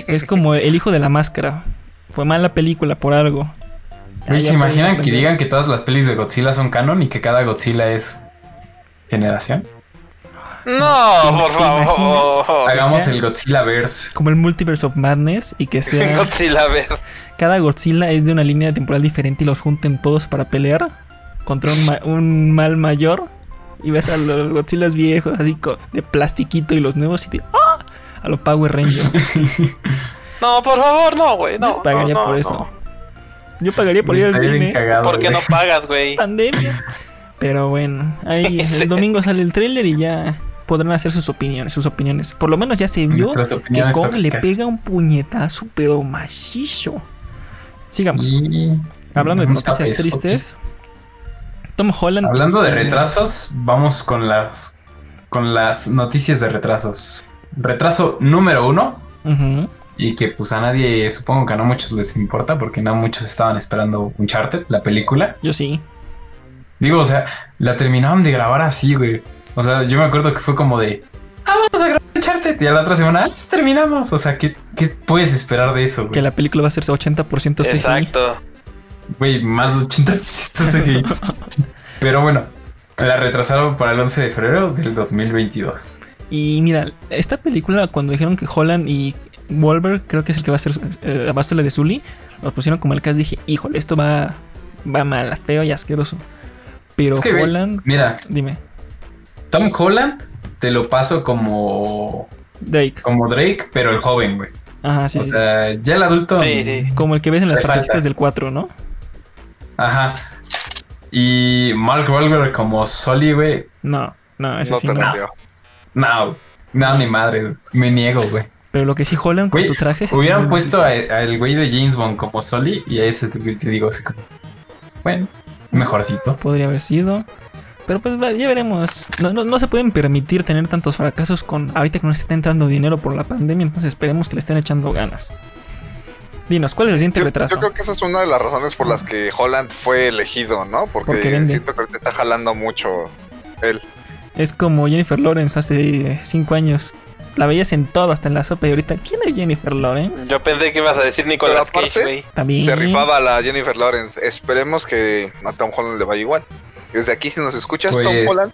Es como el hijo de la máscara. Fue mala película por algo. ¿Se imaginan que digan que todas las pelis de Godzilla son canon y que cada Godzilla es generación? No, por favor. Hagamos el Godzilla Verse. Como el Multiverse of Madness y que sea. Godzilla, a ver. cada Godzilla es de una línea temporal diferente y los junten todos para pelear contra un, ma- un mal mayor. Y ves a los Godzillas viejos así de plastiquito y los nuevos y de ¡ah! a los Power Rangers. No, por favor, no, güey. No, Yo pagaría no, no, por no. eso. Yo pagaría por ir al cine. cagado, ¿Por qué no pagas, güey? Pandemia. Pero bueno, ahí el domingo sale el tráiler y ya podrán hacer sus opiniones, sus opiniones. Por lo menos ya se vio que Kong le pega un puñetazo, pero macizo. Sigamos. Y- Hablando de noticias eso. tristes. Tom Holland. Hablando de este, retrasos, vamos con las con las noticias de retrasos. Retraso número uno, y que pues a nadie, supongo que a no muchos les importa, porque no muchos estaban esperando Uncharted, la película. Yo sí. Digo, o sea, la terminaron de grabar así, güey. O sea, yo me acuerdo que fue como de, ah, vamos a grabar Uncharted, y a la otra semana, ah, terminamos. O sea, ¿qué, qué puedes esperar de eso, Que la película va a ser 80% CGI. Exacto. Güey, más de 80% CGI. Pero bueno, la retrasaron para el 11 de febrero del 2022. Y mira, esta película, cuando dijeron que Holland y Wolver, creo que es el que va a ser, eh, va a ser la de Zully, lo pusieron como el cast. Dije, híjole, esto va, va mal, feo y asqueroso. Pero Es que, güey, Holland, Mira, dime, Tom Holland te lo paso como, Drake. como Drake, pero el joven, güey. Ajá, sí, o sí. sea, ya el adulto. Sí, sí. Como el que ves en las partecitas del 4, ¿no? Ajá. Y Mark Wahlberg como Sully, güey. No, no, ese No sí te no. No, no, ni madre. Me niego, güey. Pero lo que sí Holland con Güey, su traje. se hubieran puesto al güey de James Bond como Sully y a ese te, te digo así como. Bueno, mejorcito. Podría haber sido. Pero pues ya veremos. No, no, no se pueden permitir tener tantos fracasos con ahorita que no se está entrando dinero por la pandemia. Entonces esperemos que le estén echando ganas. Dinos, ¿cuál es el siguiente Yo, retraso? yo creo que esa es una de las razones por las que Holland fue elegido, ¿no? Porque, siento que ahorita está jalando mucho él. Es como Jennifer Lawrence hace 5 años. La veías en todo, hasta en la sopa. Y ahorita, ¿quién es Jennifer Lawrence? Yo pensé que ibas a decir Nicolas Cage, güey. También. Se rifaba la Jennifer Lawrence. Esperemos que a Tom Holland le vaya igual. Desde aquí, si nos escuchas, Tom Pues- Holland,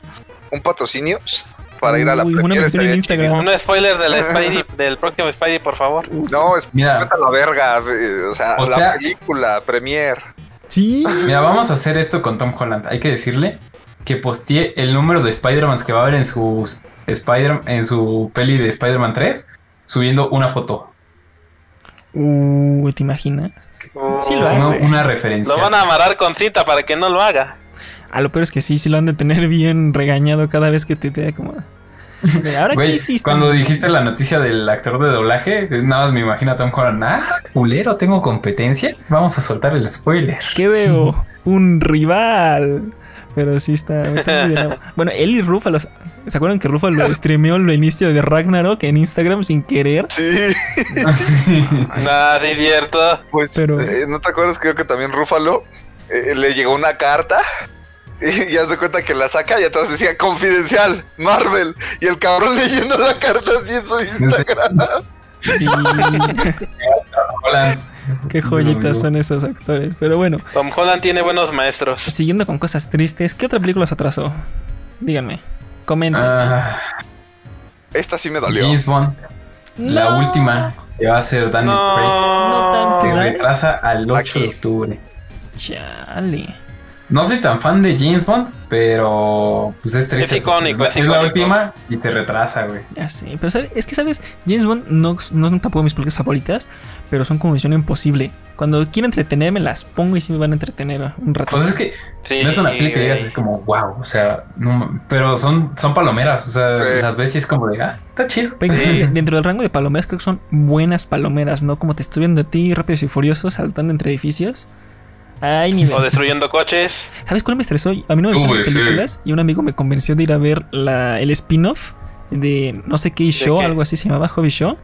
un patrocinio shh, para ir a la Uy, una premiere mención en Instagram. Un spoiler de la Spidey, del próximo Spidey, por favor. No, es Mira. la verga. eh, O sea, O la sea- película, premier. Sí. Mira, vamos a hacer esto con Tom Holland. Hay que decirle que postee el número de Spider-Man que va a haber en sus Spider en su peli de Spider-Man 3 subiendo una foto. Uy, ¿te imaginas? Sí lo Una, hace. una referencia. Lo van a amarrar con cinta para que no lo haga. A lo peor es que sí, sí lo han de tener bien regañado cada vez que te te como. Ahora qué Güey, hiciste. cuando dijiste la noticia del actor de doblaje, nada más me imagino a Tom Holland. Ah, culero, tengo competencia. Vamos a soltar el spoiler. ¿Qué veo? Un rival. Pero sí está, está muy bien. Bueno, él y Ruffalo. ¿Se acuerdan que Ruffalo streameó el inicio de Ragnarok en Instagram sin querer? Sí, Nada, sí, cierto. pues, Pero- eh, ¿no te acuerdas? Creo que también Rúfalo eh, le llegó una carta. Y ya se cuenta que la saca y atrás decía confidencial, Marvel. Y el cabrón leyendo la carta así en su Instagram. Sí. Holland. Qué joyitas son esos actores. Pero bueno, Tom Holland tiene buenos maestros. siguiendo con cosas tristes, ¿qué otra película se atrasó? Díganme. Comenten. Ah, Esta sí me dolió. James Bond, la No. última que va a ser Daniel Craig. No No. tanto. Se retrasa al 8 de octubre. Chale. No soy tan fan de James Bond, pero pues es triste. Es icónico, es es, la última y te retrasa, güey. Ya sé, pero ¿sabes? es que sabes, James Bond no, no son tampoco mis películas favoritas, pero son como misión imposible. Cuando quiero entretenerme las pongo y sí me van a entretener un rato. Pues es que Sí, no es una peli que digas como wow, o sea, no, pero son, son palomeras, o sea, Sí. las ves y es como de ah, está chido. Pero dentro del rango de palomeras creo que son buenas palomeras, ¿no? Como te estoy viendo a ti, rápidos y furiosos, saltando entre edificios. O destruyendo coches. ¿Sabes cuál me estresó? A mí no me gustan Uy, las sí. películas y un amigo me convenció de ir a ver la, el spin-off de no sé qué show, qué? algo así se llamaba Hobby Show.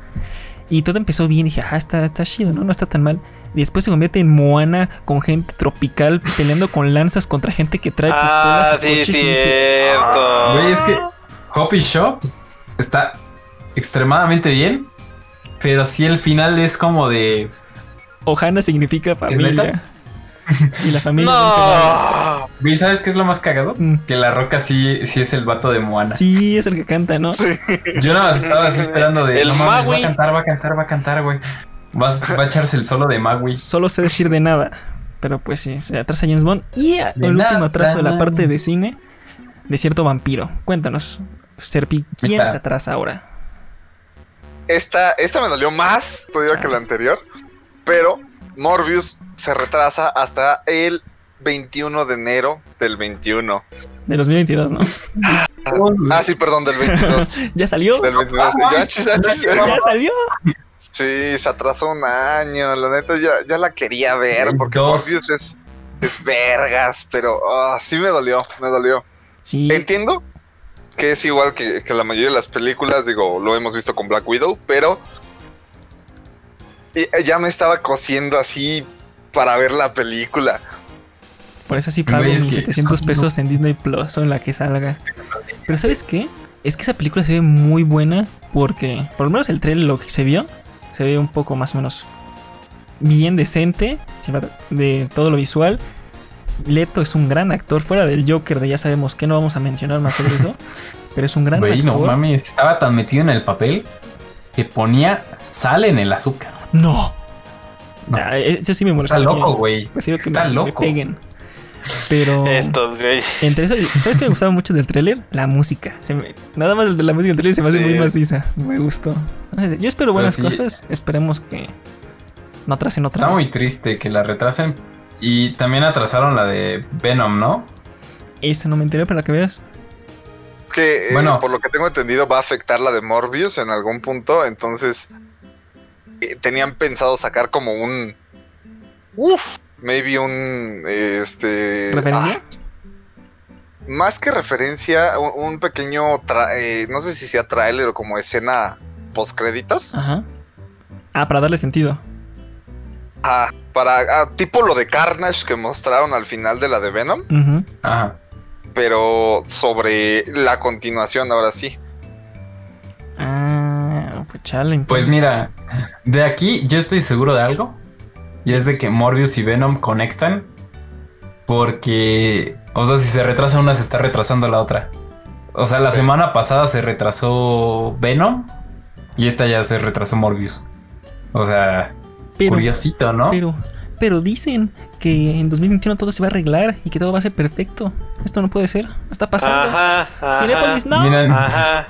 Y todo empezó bien y dije, ah, está, está chido, ¿no? No está tan mal. Y después se convierte en Moana con gente tropical peleando con lanzas contra gente que trae pistolas. Ah, sí, cierto. Güey, es que Hoppy Shop está extremadamente bien, pero sí el final es como de Ohana significa familia. y la familia. No. Güey, ¿sabes qué es lo más cagado? Mm. Que la roca sí, sí es el vato de Moana. Sí, es el que canta, ¿no? Yo nada más estaba así esperando de El no mames, va a cantar, va a cantar, va a cantar, güey. Va a echarse el solo de Magui. Solo sé decir de nada. Pero pues sí, se atrasa James Bond. Y De el último atraso de la parte de cine de cierto vampiro. Cuéntanos, Serpi, ¿quién se atrasa ahora? Esta, esta me dolió más todavía que la anterior. Pero Morbius se retrasa hasta el 21 de enero del 21. De 2022, ¿no? Ah, sí, perdón, del 22. ¿Ya salió? del 22. Ya, chis, ya, chis. ¿Ya salió? Sí, se atrasó un año. La neta, ya, ya la quería ver porque Dos. Morbius es, es vergas, pero ah, sí me dolió, me dolió. Sí. Entiendo que es igual que, que la mayoría de las películas, digo, lo hemos visto con Black Widow, pero ya me estaba cosiendo así para ver la película. Por eso sí pago mis que- 700 pesos en Disney Plus o en la que salga. Pero ¿sabes qué? Es que esa película se ve muy buena porque, por lo menos el trailer, lo que se vio, se ve un poco más o menos bien decente de todo lo visual. Leto es un gran actor, fuera del Joker, de ya sabemos que no vamos a mencionar más sobre eso, pero es un gran Güey, no actor. mames, estaba tan metido en el papel que ponía sal en el azúcar. No. No. Ah, eso sí me molesta. Está loco, güey. Prefiero que Está me, peguen. Pero Estos, güey. entre eso, ¿sabes qué me gustaba mucho del tráiler? La música. Se me- nada más el de la música del tráiler se me hace Sí. muy maciza. Me gustó. Yo espero buenas sí. cosas. Esperemos que no atrasen otra Está vez. muy triste que la retrasen. Y también atrasaron la de Venom, ¿no? Esa no me enteré para que veas. Que eh, Bueno. por lo que tengo entendido va a afectar la de Morbius en algún punto, entonces eh, tenían pensado sacar como un uff, maybe un este ¿Referencia? ah, más que referencia, un, un pequeño tra- eh, no sé si sea tráiler o como escena post créditos. Ajá. Ah, para darle sentido. Ah, para ah, tipo lo de Carnage que mostraron al final de la de Venom. Ajá. pero sobre la continuación ahora sí. Pues chale. Pues entonces. mira, de aquí yo estoy seguro de algo. Y es de que Morbius y Venom conectan. Porque, o sea, si se retrasa una, se está retrasando la otra. O sea, la semana pasada se retrasó Venom. Y esta ya se retrasó Morbius. O sea, Pero, curiosito, ¿no? pero, pero dicen que en 2021 todo se va a arreglar y que todo va a ser perfecto. Esto no puede ser. Está pasando. Ajá, ajá. Cinépolis, no. Miren, Ajá.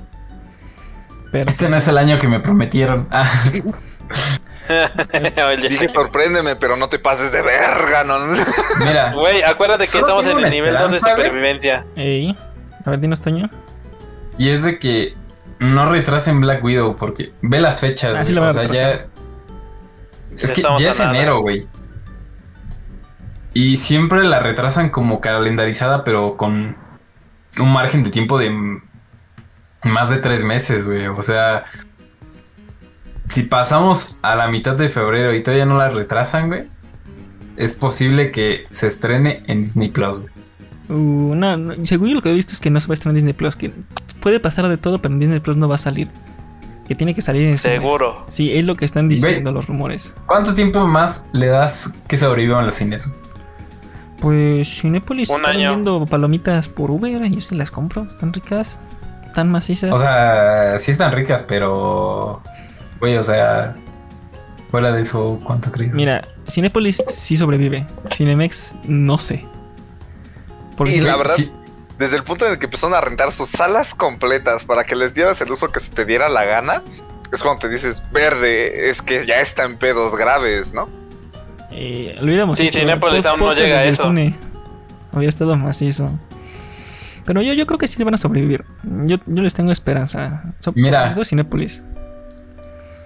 Pero este no es el año que me prometieron. Ah, Oye. Dije sorpréndeme, pero no te pases de verga, no. mira, Güey, acuérdate que estamos en el nivel 2 de supervivencia. Ey, a ver, dinos, Toño. y es de que no retrasen Black Widow porque ve las fechas. Ah, sí güey, la van o a sea, ya. Es que ya es nada. enero, güey. Y siempre la retrasan como calendarizada, pero con un margen de tiempo de más de tres meses, güey. O sea, si pasamos a la mitad de febrero y todavía no la retrasan, güey, es posible que se estrene en Disney Plus, güey. Uh, no, no, según yo lo que he visto es que no se va a estrenar en Disney Plus. Que puede pasar de todo, pero en Disney Plus no va a salir. Que tiene que salir en cines. Seguro. Sí, es lo que están diciendo los rumores. ¿Cuánto tiempo más le das que sobrevivan los cines? Pues Cinépolis Un está año. vendiendo palomitas por Uber. Yo sí las compro. Están ricas. Están macizas. O sea, sí están ricas, pero. Güey, o sea. Fuera de eso, ¿cuánto crees? Mira, Cinépolis sí sobrevive. Cinemex no sé. Porque Y si- la verdad, Sí. desde el punto en el que empezaron a rentar sus salas completas para que les dieras el uso que se te diera la gana, es cuando te dices, verde, es que ya está en pedos graves, ¿no? eh, lo hubiéramos Sí, hecho. Cinépolis aún no llega a eso. cine. Hubiera estado macizo. Pero yo, yo creo que sí van a sobrevivir. Yo, yo les tengo esperanza. So- Mira. todo Cinépolis.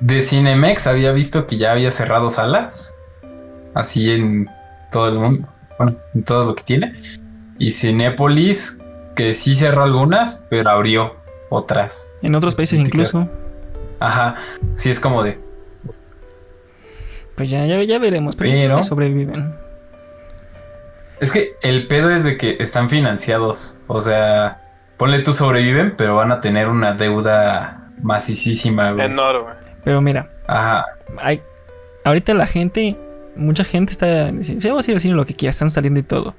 De Cinemex había visto que ya había cerrado salas. Así en todo el mundo. Bueno, en todo lo que tiene. Y Cinépolis, que sí cerró algunas, pero abrió otras. En otros países Sí, te incluso. Ajá. Sí, es como de. Pues ya, ya, ya veremos. Pero, sobreviven. Es que el pedo es de que están financiados. O sea, ponle tú sobreviven, pero van a tener una deuda macicísima, güey. Enorme. Pero mira, Ajá. hay, ahorita la gente, mucha gente está diciendo, "Sí, vamos a ir al cine lo que quieras, están saliendo y todo.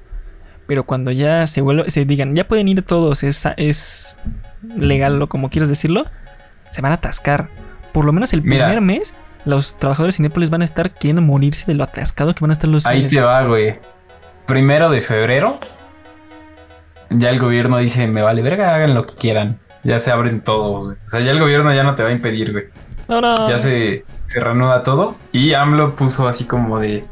Pero cuando ya se vuelve, se digan, ya pueden ir todos, es, es legal o como quieras decirlo, se van a atascar. Por lo menos el Mira. primer mes, los trabajadores de Cinépolis van a estar queriendo morirse de lo atascado que van a estar los Ahí cines. te va, güey. Primero de febrero. Ya el gobierno dice, me vale verga, hagan lo que quieran. Ya se abren todos, güey. O sea, ya el gobierno ya no te va a impedir, güey. Ahora, Ya se, se reanuda todo. Y AMLO puso así como de,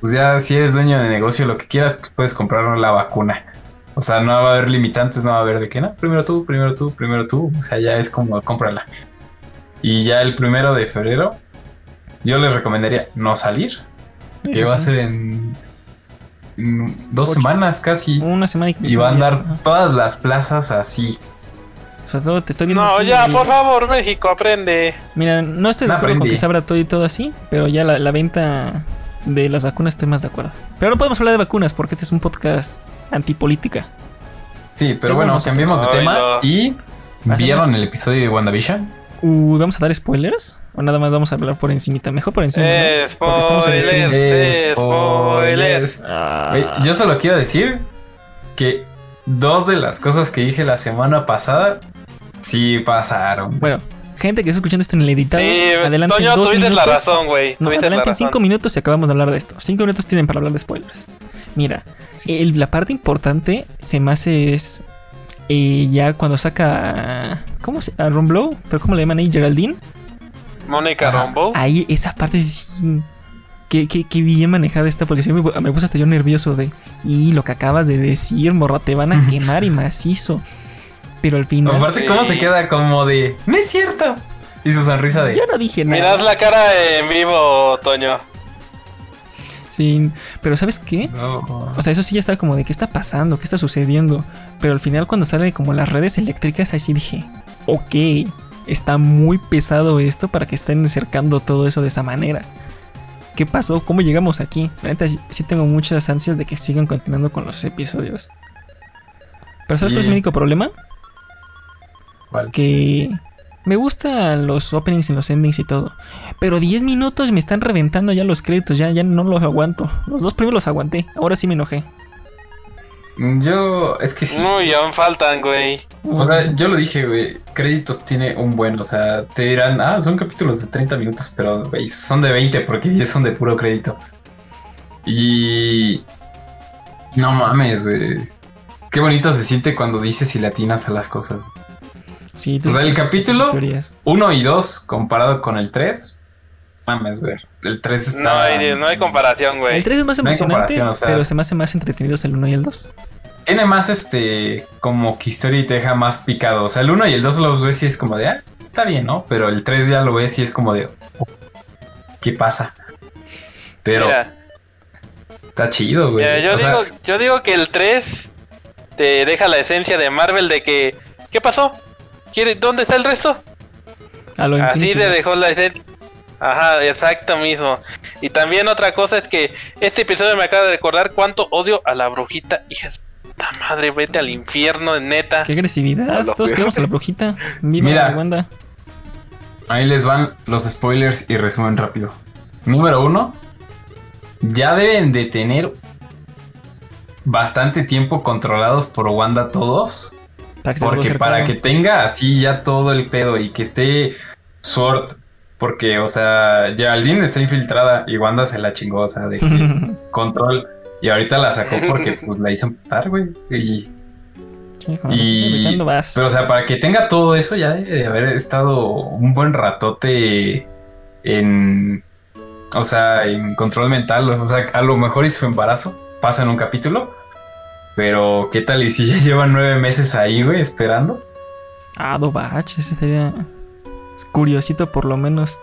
pues ya si eres dueño de negocio, lo que quieras, pues puedes comprar la vacuna. O sea, no va a haber limitantes, no va a haber de que no, primero tú, primero tú, primero tú. O sea, ya es como cómprala. Y ya el primero de febrero, yo les recomendaría no salir, que va a ser en dos Ocho. semanas casi. Una semana Y va a andar todas las plazas así. Sobre todo te estoy viendo. No, ya, por favor, México, aprende. Mira, no estoy de No acuerdo con que se abra todo y todo así, pero ya la, la venta de las vacunas estoy más de acuerdo. Pero no podemos hablar de vacunas porque este es un podcast antipolítica. Sí, pero Según bueno, nosotros. cambiemos de Ay, tema. no. ¿Y Hacemos- vieron el episodio de WandaVision? Uh, ¿Vamos a dar spoilers? ¿O nada más vamos a hablar por encimita? Mejor por encima. ¿no? Porque estamos en stream. Spoiler, spoiler. Ah, Yo solo quiero decir que dos de las cosas que dije la semana pasada sí pasaron. Bueno, gente que está escuchando esto en el editado, Sí, adelante Toño, dos minutos. la razón, güey. No, adelante en cinco minutos y acabamos de hablar de esto. Cinco minutos tienen para hablar de spoilers. Mira, el- la parte importante se me hace es eh, ya cuando saca. ¿Cómo se A Ron Blow? ¿Pero cómo le llaman ahí? Geraldine. Mónica. Rombo. Ahí esa parte sí. Que, que, que bien manejada está, porque sí me, me puse hasta yo nervioso de. Y lo que acabas de decir, morra, te van a quemar y macizo. Pero al final. Aparte, cómo Sí. se queda como de. No es cierto. Y su sonrisa de. Yo no dije nada. Mirad la cara en vivo, Toño. Sí, pero ¿sabes qué? No. O sea, eso sí ya estaba como de qué está pasando, qué está sucediendo. Pero al final cuando sale como las redes eléctricas, ahí sí dije, ok, está muy pesado esto para que estén cercando todo eso de esa manera. ¿Qué pasó? ¿Cómo llegamos aquí? La neta sí- sí tengo muchas ansias de que sigan continuando con los episodios. Pero ¿sabes Sí. cuál es mi único problema? ¿Cuál? Que me gustan los openings y los endings y todo. Pero 10 minutos me están reventando ya los créditos, ya, ya no los aguanto. Los dos primeros los aguanté, ahora sí me enojé. Yo. Es que sí. Uy, aún faltan, güey. O sea, yo lo dije, güey. Créditos tiene un buen. O sea, te dirán, ah, son capítulos de 30 minutos, pero, güey, son de 20 porque 10 son de puro crédito. Y. No mames, güey. Qué bonito se siente cuando dices y latinas a las cosas. Sí, tú O sea, el capítulo- teorías. 1 y 2 comparado con el 3. Mames, güey. El 3 está. No hay, no hay comparación, El güey. 3 es más No emocionante, comparación, o sea- pero se me hace más entretenidos el 1 y el 2. Tiene más este. Como que historia y te deja más picado. O sea, el 1 y el 2 los ves y es como de. Ah, está bien, ¿no? Pero el 3 ya lo ves y es como de. oh, ¿Qué pasa? Pero Mira, está chido, güey. mira, yo, O sea, digo, yo digo que el 3 te deja la esencia de Marvel de que. ¿Qué pasó? ¿Quiere- ¿Dónde está el resto? A lo Así infinito. te dejó la esencia. Ajá, exacto mismo. Y también otra cosa es que este episodio me acaba de recordar cuánto odio a la brujita. Hija de puta madre, vete al infierno, neta. Qué agresividad. Todos queremos a la brujita. Viva Mira. la Wanda. ahí les van los spoilers y resumen rápido. Número uno. Ya deben de tener bastante tiempo controlados por Wanda todos. Para que Porque para que tenga así ya todo el pedo y que esté Sword, porque, o sea, Geraldine está infiltrada y Wanda se la chingó, o sea, de que control. Y ahorita la sacó porque pues la hizo emputar, güey. Y, Hijo, y- ahorita vas. pero, o sea, para que tenga todo eso, ya debe de haber estado un buen ratote en. O sea, en control mental. O sea, a lo mejor y su embarazo pasa en un capítulo. Pero, ¿qué tal? Y si ya llevan nueve meses ahí, güey, esperando. Ah, Dobach, ese sería curiosito por lo menos.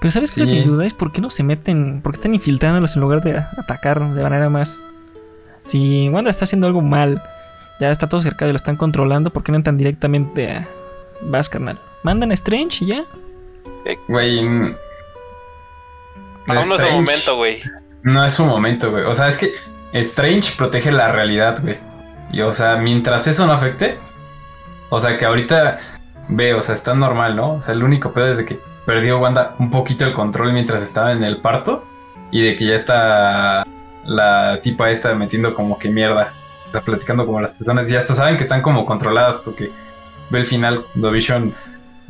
Pero ¿sabes cuál es Sí. mi duda? Es por qué no se meten, por qué están infiltrándolos en lugar de atacar de manera más... Si Wanda está haciendo algo mal, ya está todo cerca y lo están controlando, ¿por qué no entran directamente a... Vas, carnal. Mandan a Strange y ya. Güey. Aún no es Strange momento, güey. No es su momento, güey. O sea, es que Strange protege la realidad, güey. Y, o sea, mientras eso no afecte. O sea, que ahorita ve, o sea, está normal, ¿no? O sea, el único pedo es de que perdió Wanda un poquito el control mientras estaba en el parto. Y de que ya está la tipa esta metiendo como que mierda. O sea, platicando como las personas. Y hasta saben que están como controladas porque ve el final. The Vision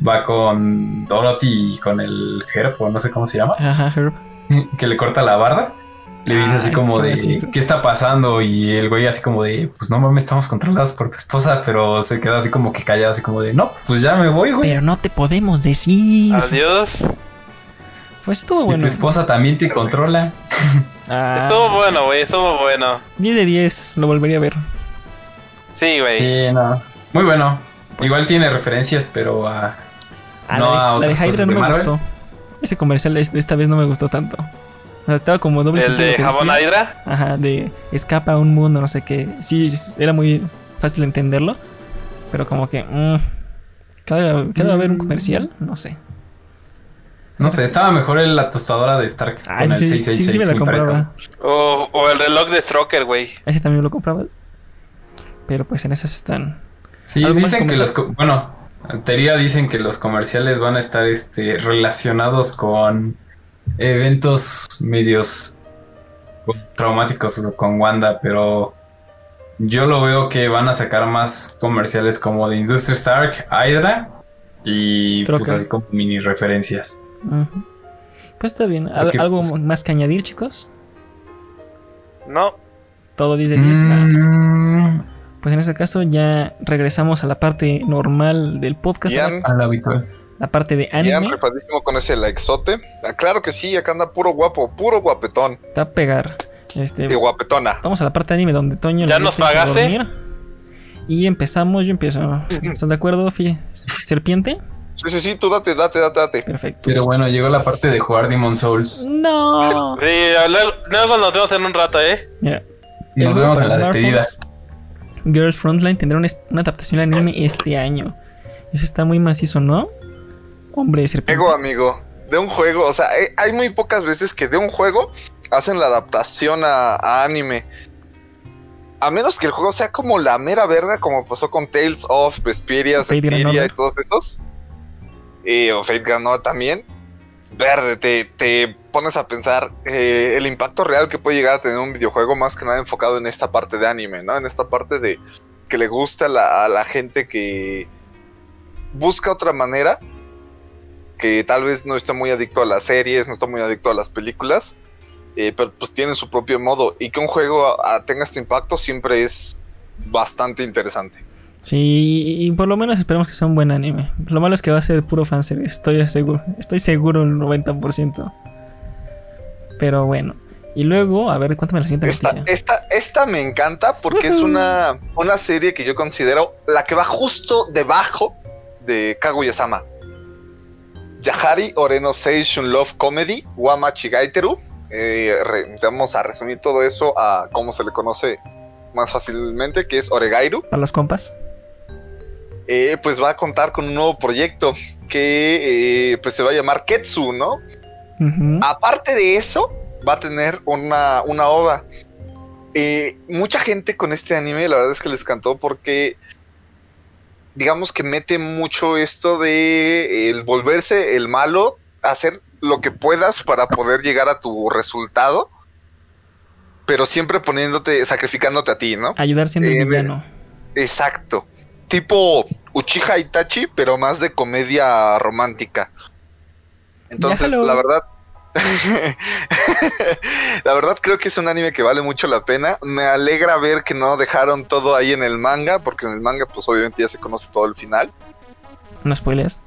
va con Dorothy y con el Herb, o no sé cómo se llama Ajá, Herb. que le corta la barda. Le dice así Ay, como de. ¿qué está pasando? Y el güey así como de pues no mames, estamos controlados por tu esposa, pero se queda así como que callado, así como de no, pues ya me voy, güey. Pero no te podemos decir. Adiós. Pues estuvo Y bueno. tu esposa también te controla. Ah, Estuvo bueno, güey, estuvo bueno. 10 de 10, lo volvería a ver. Sí, güey. Sí, no. Muy bueno. Igual tiene referencias, pero a. Ah, No, a la, de, la de Hydra no me Marvel. gustó. Ese comercial de esta vez no me gustó tanto. O sea, estaba como doble El de Jabón decía. Hydra. Ajá, de escapa a un mundo, no sé qué. Sí, era muy fácil entenderlo. Pero como que. mm, cada, cada va a haber un Mm. comercial, no sé. No sé, estaba mejor en la tostadora de Stark. Ay, con el sí, sí, 666, sí me la compraba. O, o el reloj de Stroker, güey. Ese también lo compraba. Pero pues en esas están. Sí, ¿Algo más dicen que los. Bueno, en teoría dicen que los comerciales van a estar este, relacionados con eventos medios traumáticos con Wanda, pero yo lo veo que van a sacar más comerciales como de Industria Stark, Hydra y pues así como mini referencias. Pues está bien. ¿Al- Porque, ¿Algo pues- más que añadir, chicos? No. Todo 10 de 10. va. Mm, Pues en ese caso ya regresamos a la parte normal del podcast. Ian, a la habitual. La parte de anime. ripadísimo con ese likezote. Ah, claro que sí, acá anda puro guapo, puro guapetón. Está a pegar. Este, Y guapetona. vamos a la parte de anime donde Toño ¿Ya le nos pagaste? dormir. Y empezamos, yo empiezo. ¿Estás de acuerdo, Fi- Serpiente? Sí, sí, sí, tú date, date, date, date. Perfecto. Pero bueno, llegó la parte de jugar Demon Souls. No. Sí, luego, luego nos vemos en un rato, ¿eh? Mira, Nos vemos en la despedida. Girls Frontline tendrá una, una adaptación al anime este año. Eso está muy macizo, ¿no? Hombre, serpiente. Juego, amigo, de un juego, o sea, hay, hay muy pocas veces que de un juego hacen la adaptación a, a anime. A menos que el juego sea como la mera verga, como pasó con Tales of, Vesperia, Styria y todos esos. Eh, o Fate Granola también. Verde, te, te pones a pensar eh, el impacto real que puede llegar a tener un videojuego más que nada enfocado en esta parte de anime, ¿no? En esta parte de que le gusta la, a la gente que busca otra manera que tal vez no está muy adicto a las series, no está muy adicto a las películas, eh, pero pues tienen su propio modo y que un juego tenga este impacto siempre es bastante interesante. Sí, y por lo menos esperemos que sea un buen anime. Lo malo es que va a ser puro fanservice, estoy seguro, estoy seguro el 90%. Pero bueno. Y luego, a ver, cuéntame la siguiente Esta, noticia. esta, esta me encanta porque es una, una serie que yo considero la que va justo debajo de Kaguya-sama. Yahari Oreno Seishun Love Comedy, Wama Chigaiteru. Eh, re- vamos a resumir todo eso a cómo se le conoce más fácilmente, que es Oregairu. Para los compas. eh, pues va a contar con un nuevo proyecto que eh, pues se va a llamar Ketsu, ¿no? Aparte de eso, va a tener una, una ova. Eh, mucha gente con este anime, la verdad es que les cantó porque, digamos que mete mucho esto de el volverse el malo, hacer lo que puedas para poder llegar a tu resultado, pero siempre poniéndote, sacrificándote a ti, ¿no? Ayudar siendo Eh, villano. Exacto. Tipo Uchiha Itachi, pero más de comedia romántica. Entonces, Déjalo. la verdad. la verdad creo que es un anime que vale mucho la pena. Me alegra ver que no dejaron todo ahí en el manga, porque en el manga pues obviamente ya se conoce todo el final. No spoilers.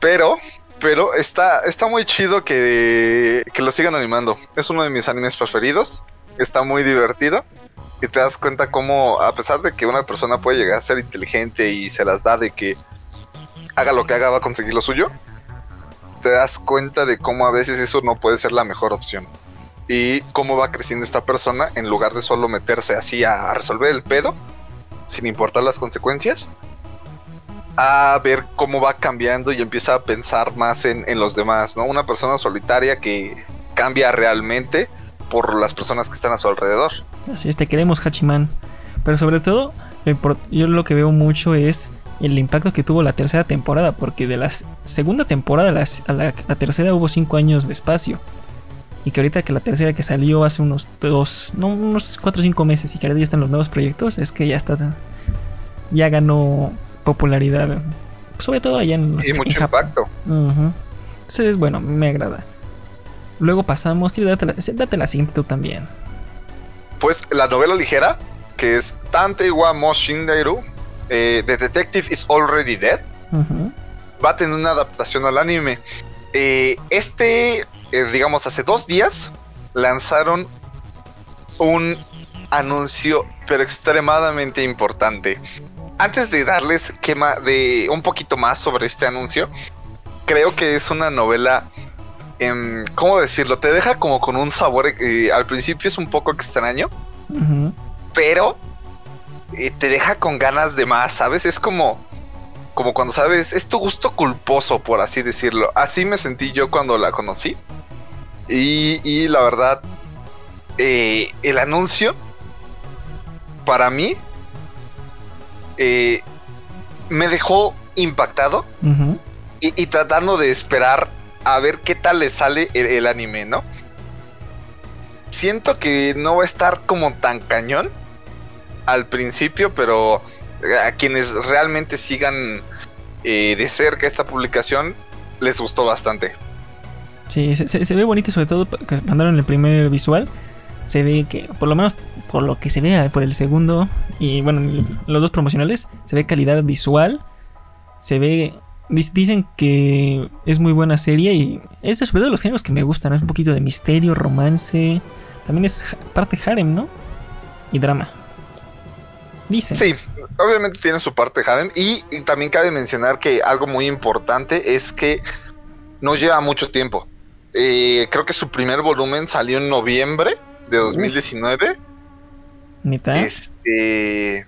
Pero, pero está, está muy chido que, que lo sigan animando. Es uno de mis animes preferidos. Está muy divertido. Y te das cuenta cómo, a pesar de que una persona puede llegar a ser inteligente y se las da de que haga lo que haga, va a conseguir lo suyo, te das cuenta de cómo a veces eso no puede ser la mejor opción. Y cómo va creciendo esta persona en lugar de solo meterse así a, resolver el pedo, sin importar las consecuencias, a ver cómo va cambiando y empieza a pensar más en, los demás, ¿no? Una persona solitaria que cambia realmente por las personas que están a su alrededor. Así es, te queremos, Hachiman. Pero sobre todo, yo lo que veo mucho es el impacto que tuvo la tercera temporada. Porque de la segunda temporada a la, a tercera hubo cinco años de espacio. Y que ahorita que la tercera que salió hace unos dos, no, unos cuatro o cinco meses y que ahora ya están los nuevos proyectos, es que ya está, ya ganó popularidad. Sobre todo allá en, Y mucho impacto. Ujú. Entonces, bueno, me agrada. Luego pasamos, quiero darte la, date la siguiente tú también. Pues la novela ligera, que es Tante wa mo Shindairu, eh, The Detective is Already Dead, va a tener una adaptación al anime. Eh, este, eh, digamos, hace dos días lanzaron un anuncio pero extremadamente importante. Antes de darles quema de un poquito más sobre este anuncio, creo que es una novela, em, ¿cómo decirlo? Te deja como con un sabor, eh, al principio es un poco extraño, Ujú. pero eh, te deja con ganas de más, ¿sabes? Es como, como cuando sabes, es tu gusto culposo, por así decirlo. Así me sentí yo cuando la conocí. Y, y la verdad, eh, el anuncio, para mí, eh, me dejó impactado y tratando de esperar a ver qué tal le sale el, el anime, ¿no? Siento que no va a estar como tan cañón al principio, pero a quienes realmente sigan eh, de cerca esta publicación les gustó bastante. Sí, se, ve bonito sobre todo que mandaron el primer visual. Se ve que, por lo menos por lo que se ve por el segundo y bueno, en los dos promocionales, se ve calidad visual. Se ve. Dicen que es muy buena serie y es sobre todo de los géneros que me gustan. Es un poquito de misterio, romance. También es parte harem, ¿no? Y drama. Dicen. Sí, obviamente tiene su parte Harem y, y también cabe mencionar que algo muy importante es que no lleva mucho tiempo. Eh, creo que su primer volumen salió en noviembre de 2019. Neta. Este.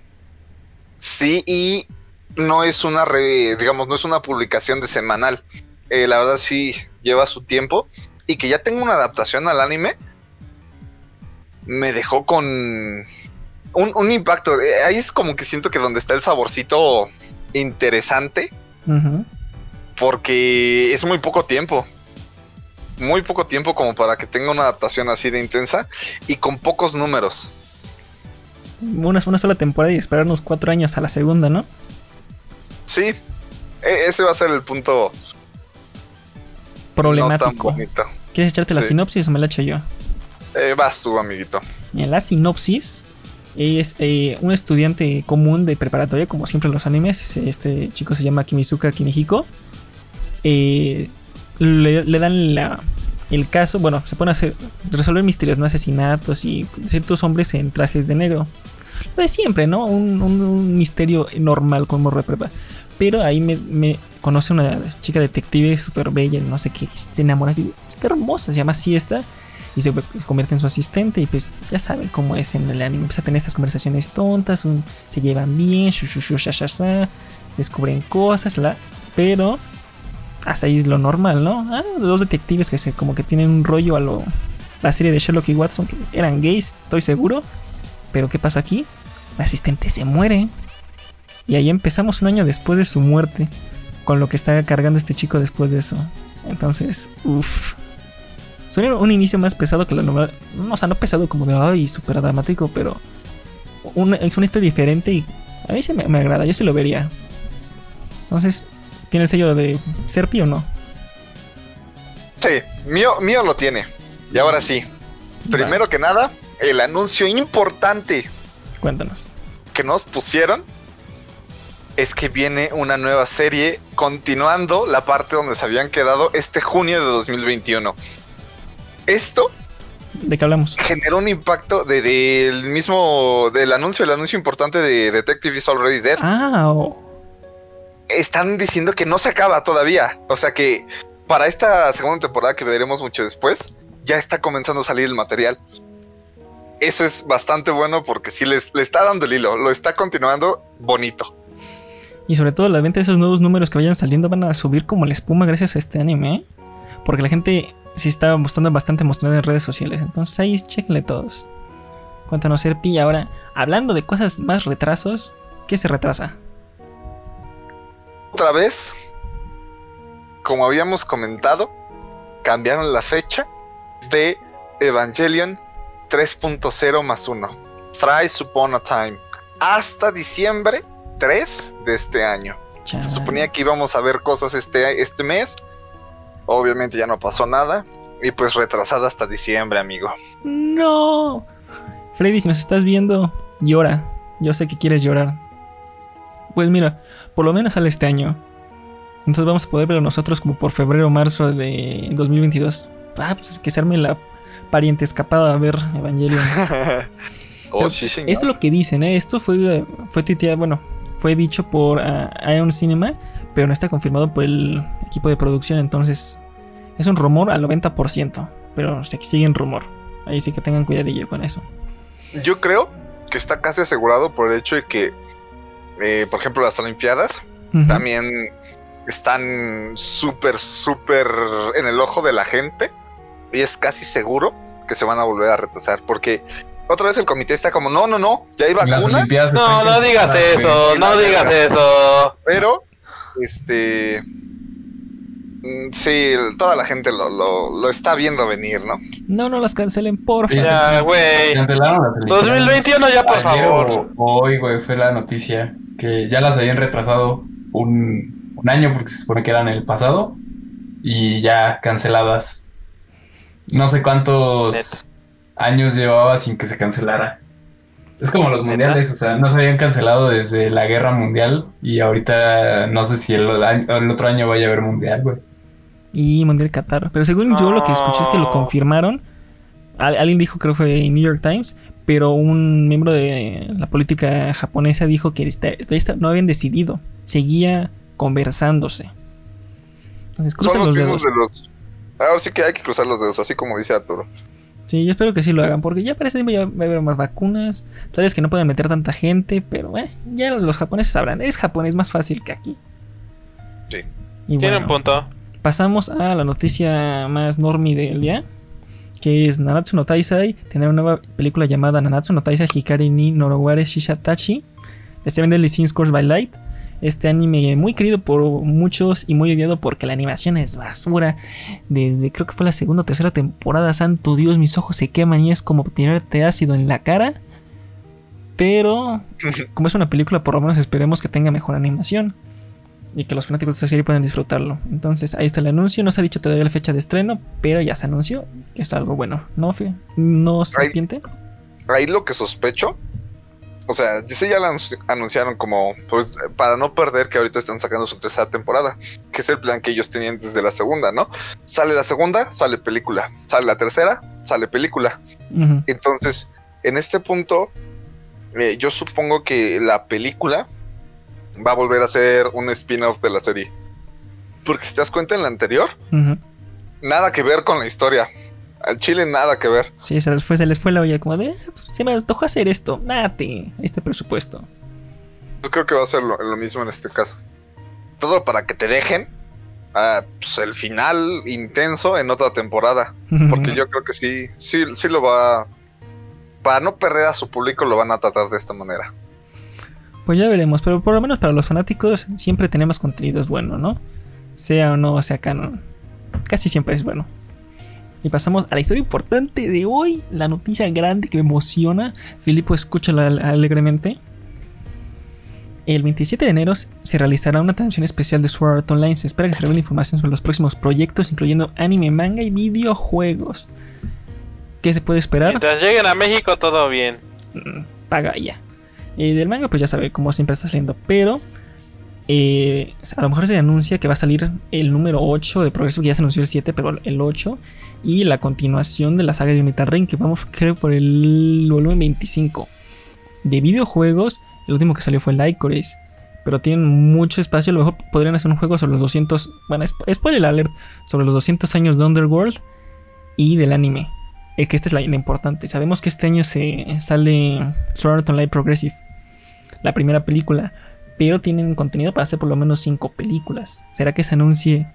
Sí, y no es una, re- digamos, no es una publicación de semanal. Eh, la verdad sí lleva su tiempo. Y que ya tenga una adaptación al anime. Me dejó con un, un impacto. Eh, ahí es como que siento que donde está el saborcito interesante. Porque es muy poco tiempo. Muy poco tiempo como para que tenga una adaptación así de intensa. Y con pocos números. Una, una sola temporada y esperarnos cuatro años a la segunda, ¿no? Sí, e- ese va a ser el punto no tan Problemático. ¿Quieres echarte la sinopsis o me la echo yo? Eh, vas tú, amiguito. En la sinopsis es eh, un estudiante común de preparatoria, como siempre en los animes. Este chico se llama Kimizuka Kinihiko. Eh, le, le dan la- el caso, bueno, se pone a hacer, resolver misterios, no asesinatos y ciertos hombres en trajes de negro. Lo de siempre, ¿no? Un, un- misterio normal como morro de prepa. Pero ahí me, me conoce una chica detective súper bella, no sé qué, se enamora así, está hermosa, se llama Siesta y se, convierte en su asistente y pues ya saben cómo es en el anime, empieza a tener estas conversaciones tontas, se llevan bien, shu, descubren cosas, la, pero hasta ahí es lo normal, ¿no? Ah, dos detectives que se como que tienen un rollo a lo la serie de Sherlock y Watson que eran gays, estoy seguro, pero ¿qué pasa aquí? La asistente se muere. Y ahí empezamos un año después de su muerte. Con lo que está cargando este chico después de eso. Entonces, uff. Suena un inicio más pesado que la novela. No, o sea, no pesado como de ay, súper dramático, pero. es una historia diferente y a mí se me, me agrada, yo se lo vería. Entonces, ¿tiene el sello de Serpi o no? Sí, mío, mío lo tiene. Y ahora sí, primero que nada, el anuncio importante cuéntanos. que nos pusieron es que viene una nueva serie continuando la parte donde se habían quedado este junio de 2021. Esto ¿De qué hablamos? generó un impacto de- del mismo del anuncio, el anuncio importante de Detective is Already Dead. Ah, oh, están diciendo que no se acaba todavía. O sea que para esta segunda temporada que veremos mucho después, ya está comenzando a salir el material. Eso es bastante bueno porque sí les, le está dando el hilo, lo está continuando bonito. Y sobre todo la venta de esos nuevos números que vayan saliendo van a subir como la espuma gracias a este anime. ¿eh? Porque la gente sí está mostrando bastante emocionada en redes sociales. Entonces ahí chequenle todos. Cuéntanos, Serpi. Ahora, hablando de cosas más retrasos, ¿qué se retrasa? Otra vez, como habíamos comentado, cambiaron la fecha de Evangelion 3.0 más 1. Thrice Upon a Time. Hasta diciembre 3 de este año. Chale. Se suponía que íbamos a ver cosas este, este mes. Obviamente ya no pasó nada. Y pues retrasada hasta diciembre, amigo. ¡No! Freddy, si nos estás viendo, llora. Yo sé que quieres llorar. Pues mira, por lo menos sale este año. Entonces vamos a poder verlo nosotros como por febrero o marzo de 2022. Ah, pues que se arme la pariente escapada a ver Evangelion. Oh, sí, señor. Esto es lo que dicen, ¿eh? Esto fue, fue tuiteado, bueno, fue dicho por ah, Ion Cinema, pero no está confirmado por el equipo de producción, entonces es un rumor al 90%, pero se sigue en rumor. Ahí sí que tengan cuidadillo con eso. Yo creo que está casi asegurado por el hecho de que, eh, por ejemplo, las Olimpiadas también están súper, súper en el ojo de la gente. Y es casi seguro que se van a volver a retrasar. Porque otra vez el comité está como, no, no, no, ya hay vacuna. No, no digas eso, no digas eso. Pero, este. mm, Sí, toda la gente lo, lo, lo está viendo venir, ¿no? No, no las cancelen, porfa. Sí, Ya, güey. Cancelaron las Olimpiadas. 2021 ya, por Ayer favor. Hoy, güey, fue la noticia que ya las habían retrasado un, un año porque se supone que eran el pasado y ya canceladas. No sé cuántos años llevaba sin que se cancelara. Es como los mundiales, o sea, no se habían cancelado desde la guerra mundial y ahorita no sé si el, el otro año vaya a haber mundial, güey. Y Mundial Qatar. Pero según yo lo que escuché es que lo confirmaron. Al- alguien dijo, creo que fue en New York Times, pero un miembro de la política japonesa dijo que esta- esta- no habían decidido. Seguía conversándose. Entonces, crucen los, dedos. de los. Ahora sí que hay que cruzar los dedos, así como dice Arturo. Sí, yo espero que sí lo hagan, porque ya parece que ya va a haber más vacunas. Tal vez que no pueden meter tanta gente, pero eh, ya los japoneses sabrán. Es japonés más fácil que aquí. Sí. Y Tiene bueno, un punto. pasamos a la noticia más normie del día, que es Nanatsu no Taisai tendrá una nueva película llamada Nanatsu no Taisai Hikari ni Noroware Shishatachi de Seven Deadly Sins Course by Light. Este anime muy querido por muchos y muy odiado porque la animación es basura. Desde creo que fue la segunda o tercera temporada, santo Dios, mis ojos se queman y es como tirarte ácido en la cara. Pero como es una película, por lo menos esperemos que tenga mejor animación y que los fanáticos de esta serie puedan disfrutarlo. Entonces ahí está el anuncio. No se ha dicho todavía la fecha de estreno, pero ya se anunció que es algo bueno. ¿No, Fe? ¿No serpiente? Ahí lo que sospecho. O sea, sí ya la anunci- anunciaron como, pues, para no perder que ahorita están sacando su tercera temporada, que es el plan que ellos tenían desde la segunda, ¿no? Sale la segunda, sale película. Sale la tercera, sale película. Entonces, en este punto, eh, yo supongo que la película va a volver a ser un spin-off de la serie. Porque si te das cuenta en la anterior, nada que ver con la historia. Al chile nada que ver. Sí, se les fue, se les fue la olla como de, "Ah, pues, se me antojó hacer esto. Date este presupuesto. Yo creo que va a ser lo, lo mismo en este caso. Todo para que te dejen pues, el final intenso en otra temporada. Porque yo creo que sí, sí, sí lo va. Para no perder a su público, lo van a tratar de esta manera. Pues ya veremos, pero por lo menos para los fanáticos siempre tenemos contenidos bueno, ¿no? Sea o no sea canon. Casi siempre es bueno. Y pasamos a la historia importante de hoy, la noticia grande que me emociona. Filipo, escúchala al- alegremente. El 27 de enero se realizará una transmisión especial de Sword Art Online. Se espera que se revele información sobre los próximos proyectos, incluyendo anime, manga y videojuegos. ¿Qué se puede esperar? Mientras lleguen a México, todo bien. Mm, paga ya. Y del manga, pues ya sabe, como siempre está saliendo. Pero eh, a lo mejor se anuncia que va a salir el número 8 de Progreso, que ya se anunció el 7, pero el 8. Y la continuación de la saga de Unitar Ring, que vamos, creo, por el volumen 25. De videojuegos, el último que salió fue el Icoris. Pero tienen mucho espacio. A lo mejor podrían hacer un juego sobre los 200. Bueno, sp- spoiler alert. Sobre los 200 años de Underworld y del anime. Es que esta es la, la importante. Sabemos que este año se sale Sword Art Online Progressive, la primera película, pero tienen contenido para hacer por lo menos 5 películas. ¿Será que se anuncie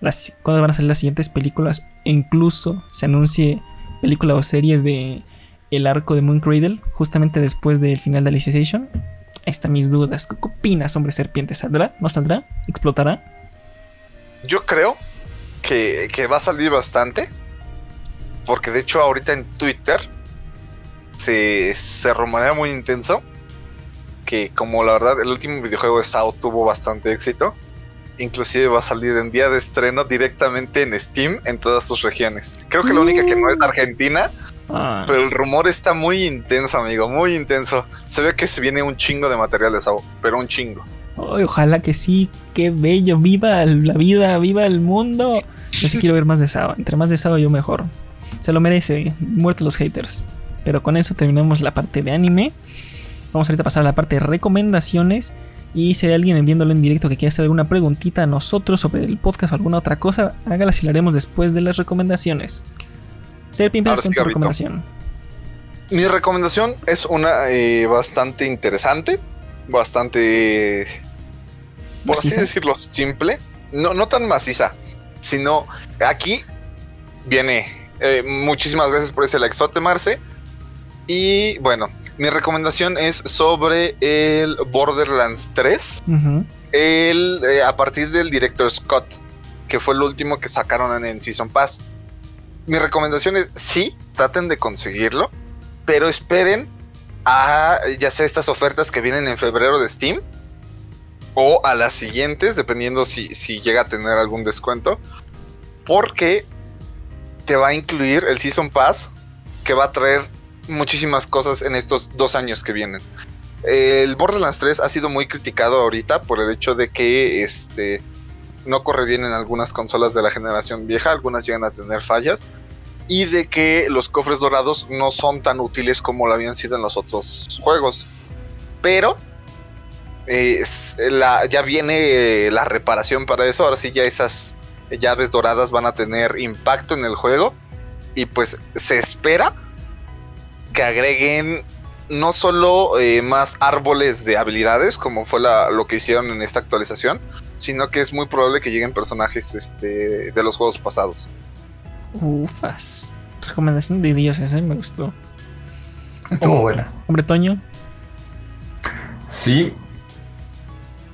las, cuándo van a salir las siguientes películas? E incluso se anuncie película o serie de el arco de Moon Cradle, justamente después del final de Alicization. Ahí están mis dudas. ¿Qué opinas, hombre serpiente? ¿Saldrá? ¿No saldrá? ¿Explotará? Yo creo que, que va a salir bastante. Porque de hecho ahorita en Twitter se, se rumorea muy intenso que como la verdad el último videojuego de SAO tuvo bastante éxito, inclusive va a salir en día de estreno directamente en Steam en todas sus regiones. Creo que la única que no es Argentina, Ah, pero el rumor está muy intenso, amigo, muy intenso. Se ve que se viene un chingo de material de SAO, pero un chingo. ay, ojalá que sí. Qué bello. Viva la vida, viva el mundo. Yo sí quiero ver más de Sao. Entre más de Sao, yo mejor. Se lo merece. Muerte los haters. Pero con eso terminamos la parte de anime. Vamos ahorita a pasar a la parte de recomendaciones. Y si hay alguien viéndolo en directo que quiera hacer alguna preguntita a nosotros sobre el podcast o alguna otra cosa, hágala y la haremos después de las recomendaciones. Ser Pimper Ahora sí, con tu recomendación. Mi recomendación es una eh, bastante interesante, bastante, por así decirlo, simple. No, no tan maciza, sino aquí viene. eh, muchísimas gracias por ese likezote, Marce. Y bueno, mi recomendación es sobre el Borderlands 3. Ujú. el, eh, a partir del director Scott, que fue el último que sacaron en, en Season Pass. Mi recomendación es, sí, traten de conseguirlo, pero esperen a ya sea estas ofertas que vienen en febrero de Steam o a las siguientes, dependiendo si, si llega a tener algún descuento, porque te va a incluir el Season Pass que va a traer muchísimas cosas en estos dos años que vienen. El Borderlands 3 ha sido muy criticado ahorita por el hecho de que este no corre bien en algunas consolas de la generación vieja, algunas llegan a tener fallas y de que los cofres dorados no son tan útiles como lo habían sido en los otros juegos. Pero la- ya viene eh, la reparación para eso, ahora sí ya esas llaves doradas van a tener impacto en el juego y pues se espera que agreguen no solo eh, más árboles de habilidades, como fue la- lo que hicieron en esta actualización, sino que es muy probable que lleguen personajes este, de los juegos pasados. Ufas. Recomendación de Dios, ese me gustó. Estuvo buena. Hombre Toño. Sí.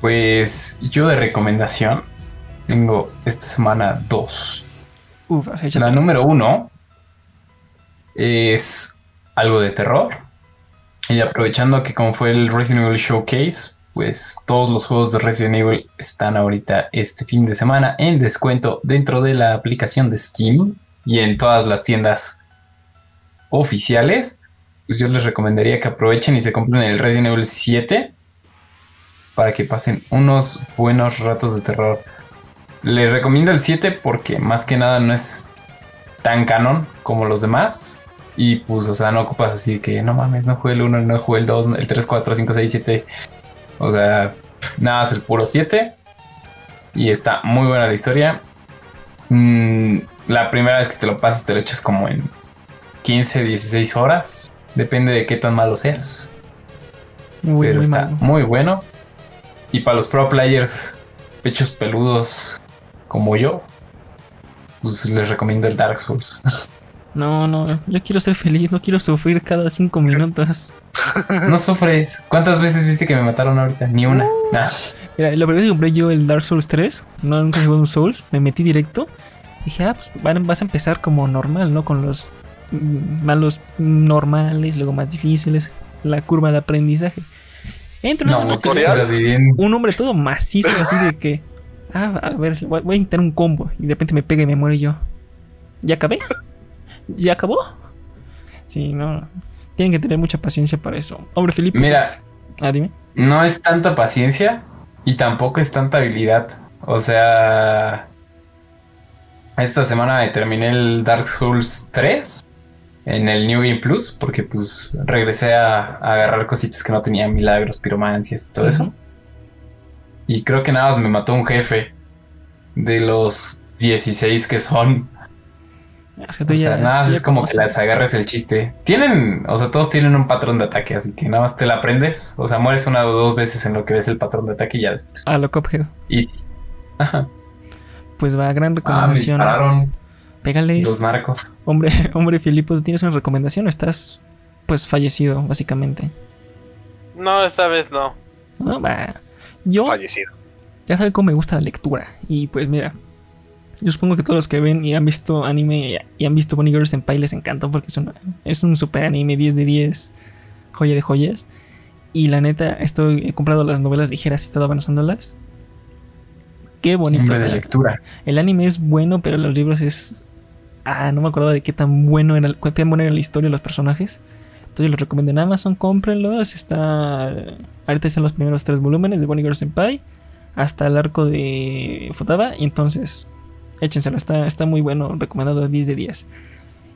Pues yo de recomendación tengo esta semana dos. Ufas, La número uno es algo de terror. Y aprovechando que como fue el Resident Evil Showcase, pues todos los juegos de Resident Evil están ahorita este fin de semana en descuento dentro de la aplicación de Steam y en todas las tiendas oficiales. Pues yo les recomendaría que aprovechen y se compren el Resident Evil 7 para que pasen unos buenos ratos de terror. Les recomiendo el 7 porque más que nada no es tan canon como los demás. Y pues, o sea, no ocupas así que no mames, no jugué el 1, no jugué el 2, el 3, 4, 5, 6, 7. O sea, nada, es el puro 7. Y está muy buena la historia. Mm, la primera vez que te lo pasas, te lo echas como en 15, 16 horas. Depende de qué tan malo seas. Muy, pero muy está malo. muy bueno. Y para los pro players, pechos peludos como yo, pues les recomiendo el Dark Souls. No, no, yo quiero ser feliz, no quiero sufrir cada cinco minutos. No sufres. ¿Cuántas veces viste que me mataron ahorita? Ni una. Nah. Mira, la primera vez que compré yo el Dark Souls 3, no nunca jugado un Souls, me metí directo. Dije, ah, pues vas a empezar como normal, ¿no? Con los malos normales, luego más difíciles, la curva de aprendizaje. Entra No, un hombre todo macizo, así de que, ah, a ver, voy a intentar un combo. Y de repente me pega y me muero y yo. ¿Ya acabé? ¿Ya acabó? Sí, no. Tienen que tener mucha paciencia para eso. Hombre, Felipe. Mira, Ah, dime. no es tanta paciencia y tampoco es tanta habilidad. O sea, esta semana me terminé el Dark Souls 3 en el New Game Plus porque pues regresé a, a agarrar cositas que no tenía milagros, piromancias y todo eso. Y creo que nada más me mató un jefe de los 16 que son. Es que tú O ya- sea, nada más tú ya es como que las agarres el chiste. Tienen, o sea, todos tienen un patrón de ataque, así que nada más te la aprendes. O sea, mueres una o dos veces en lo que ves el patrón de ataque y ya después. A lo Cuphead. Easy. Ajá. Pues va, gran Ah, me recomendación. Pégales. los narcos. Hombre, hombre, Filipo, ¿tú tienes una recomendación o estás, pues, fallecido, básicamente? No, esta vez no. No, va. Yo, Fallecido. ya saben cómo me gusta la lectura. Y pues, mira, yo supongo que todos los que ven y han visto anime y han visto Bonnie Girls Senpai les encantó porque es, una- es un super anime 10 de 10, joya de joyas. Y la neta, estoy, he comprado las novelas ligeras y he estado avanzándolas. Qué bonito es de lectura. El anime es bueno, pero los libros es. Ah, no me acordaba de qué tan bueno era, qué tan buena era la historia de los personajes. Entonces los recomiendo en Amazon, cómprenlos. Está. Ahorita están los primeros tres volúmenes de Bonnie Girl Senpai. Hasta el arco de Futaba. Y entonces, échenselo, está, está muy bueno, recomendado 10 de 10.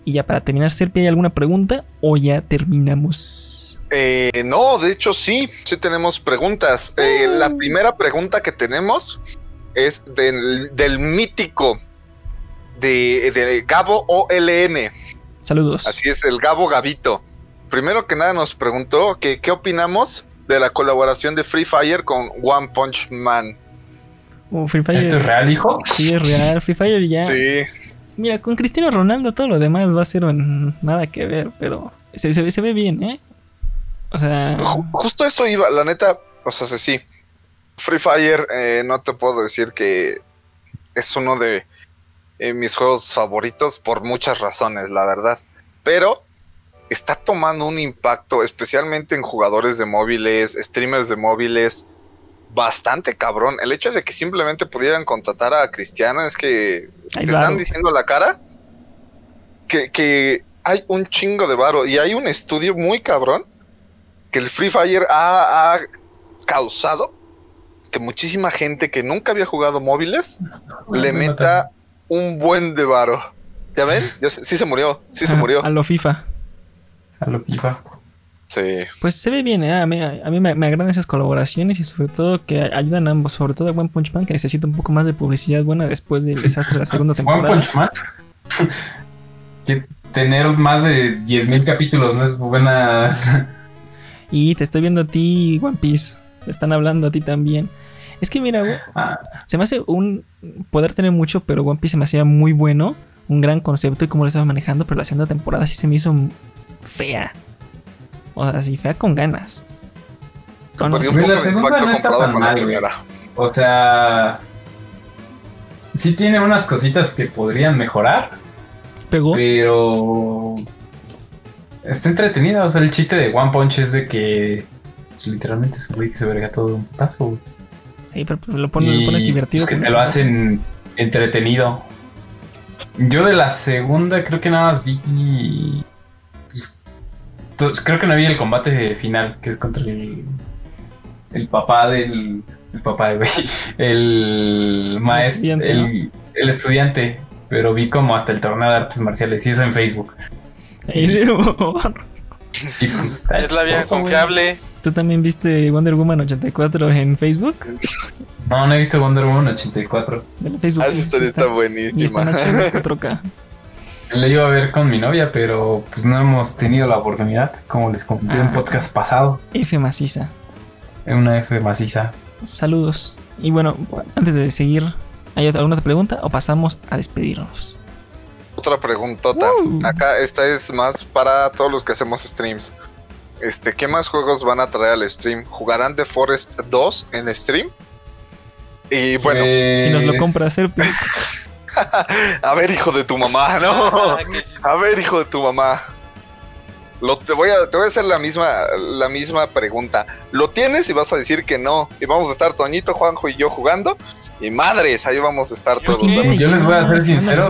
Y ya para terminar, Serpi, ¿hay alguna pregunta o ya terminamos? Eh, no, de hecho sí, sí tenemos preguntas. Eh, la primera pregunta que tenemos es del, del mítico de, de Gabo OLN. Saludos. Así es, el Gabo Gabito. Primero que nada nos preguntó que qué opinamos de la colaboración de Free Fire con One Punch Man. Uh, Free Fire. ¿Esto es real, hijo? Sí, es real. Free Fire ya. Sí, Mira, con Cristiano Ronaldo todo lo demás va a ser mm, nada que ver, pero se, se ve, se ve bien, ¿eh? O sea, Ju- justo eso iba, la neta, o sea, sí, sí. Free Fire, eh, no te puedo decir que es uno de eh, mis juegos favoritos por muchas razones, la verdad. Pero está tomando un impacto, especialmente en jugadores de móviles, streamers de móviles, bastante cabrón. El hecho de que simplemente pudieran contratar a Cristiano es que hay te están diciendo a la cara que, que hay un chingo de varo y hay un estudio muy cabrón que el Free Fire ha, ha causado que muchísima gente que nunca había jugado móviles le me meta un buen de varo. ¿Ya ven? Ya se- sí se murió, sí se murió. A lo FIFA. A lo FIFA. Sí. Pues se ve bien, ¿eh? A mí, a mí me, me agradan esas colaboraciones y sobre todo que ayudan a ambos, sobre todo a One Punch Man que necesita un poco más de publicidad buena después del desastre de la segunda One temporada. Punch Man. que tener más de 10.000 capítulos no es buena. Y te estoy viendo a ti, One Piece. Te están hablando a ti también. Es que mira, güey, Ah, se me hace un poder tener mucho, pero One Piece se me hacía muy bueno, un gran concepto y cómo lo estaba manejando, pero la segunda temporada sí se me hizo fea. O sea, sí, fea con ganas. Poco la segunda no está tan con mal, güey. o sea. Sí tiene unas cositas que podrían mejorar, Pegó. pero. Está entretenida. O sea, el chiste de One Punch es de que. pues, literalmente es un güey que se verga todo un putazo, güey. Sí, pero lo pones, Y, lo pones divertido. pues, que con te lo hacen entretenido. Yo de la segunda creo que nada más vi. Creo que no vi el combate final, que es contra el. El papá del. El papá de güey. El maestro. estudiante, El, el estudiante. Pero vi como hasta el torneo de artes marciales. Y eso en Facebook. Y pues. Es la vieja confiable. ¿Tú también viste Wonder Woman 84 en Facebook? No, no he visto Wonder Woman 84. De la Facebook. Ah, sí, está Y está buenísima. en HD 4K. Le iba a ver con mi novia, pero pues no hemos tenido la oportunidad, como les comenté en un Ah. podcast pasado, F maciza. en una F maciza. Saludos. Y bueno, antes de seguir, ¿hay alguna otra pregunta o pasamos a despedirnos? Otra preguntota. Uh. Acá esta es más para todos los que hacemos streams. Este, ¿qué más juegos van a traer al stream? ¿Jugarán The Forest 2 en stream? Y bueno, Pues, Si nos lo compras, Serpi. a ver, hijo de tu mamá, ¿no? Ah, A ver, hijo de tu mamá. Lo, te, voy a, te voy a hacer la misma, la misma pregunta. ¿Lo tienes y vas a decir que no? Y vamos a estar Toñito, Juanjo y yo jugando. Y madres, ahí vamos a estar Yo todos. ¿no? Yo les voy a ser sincero.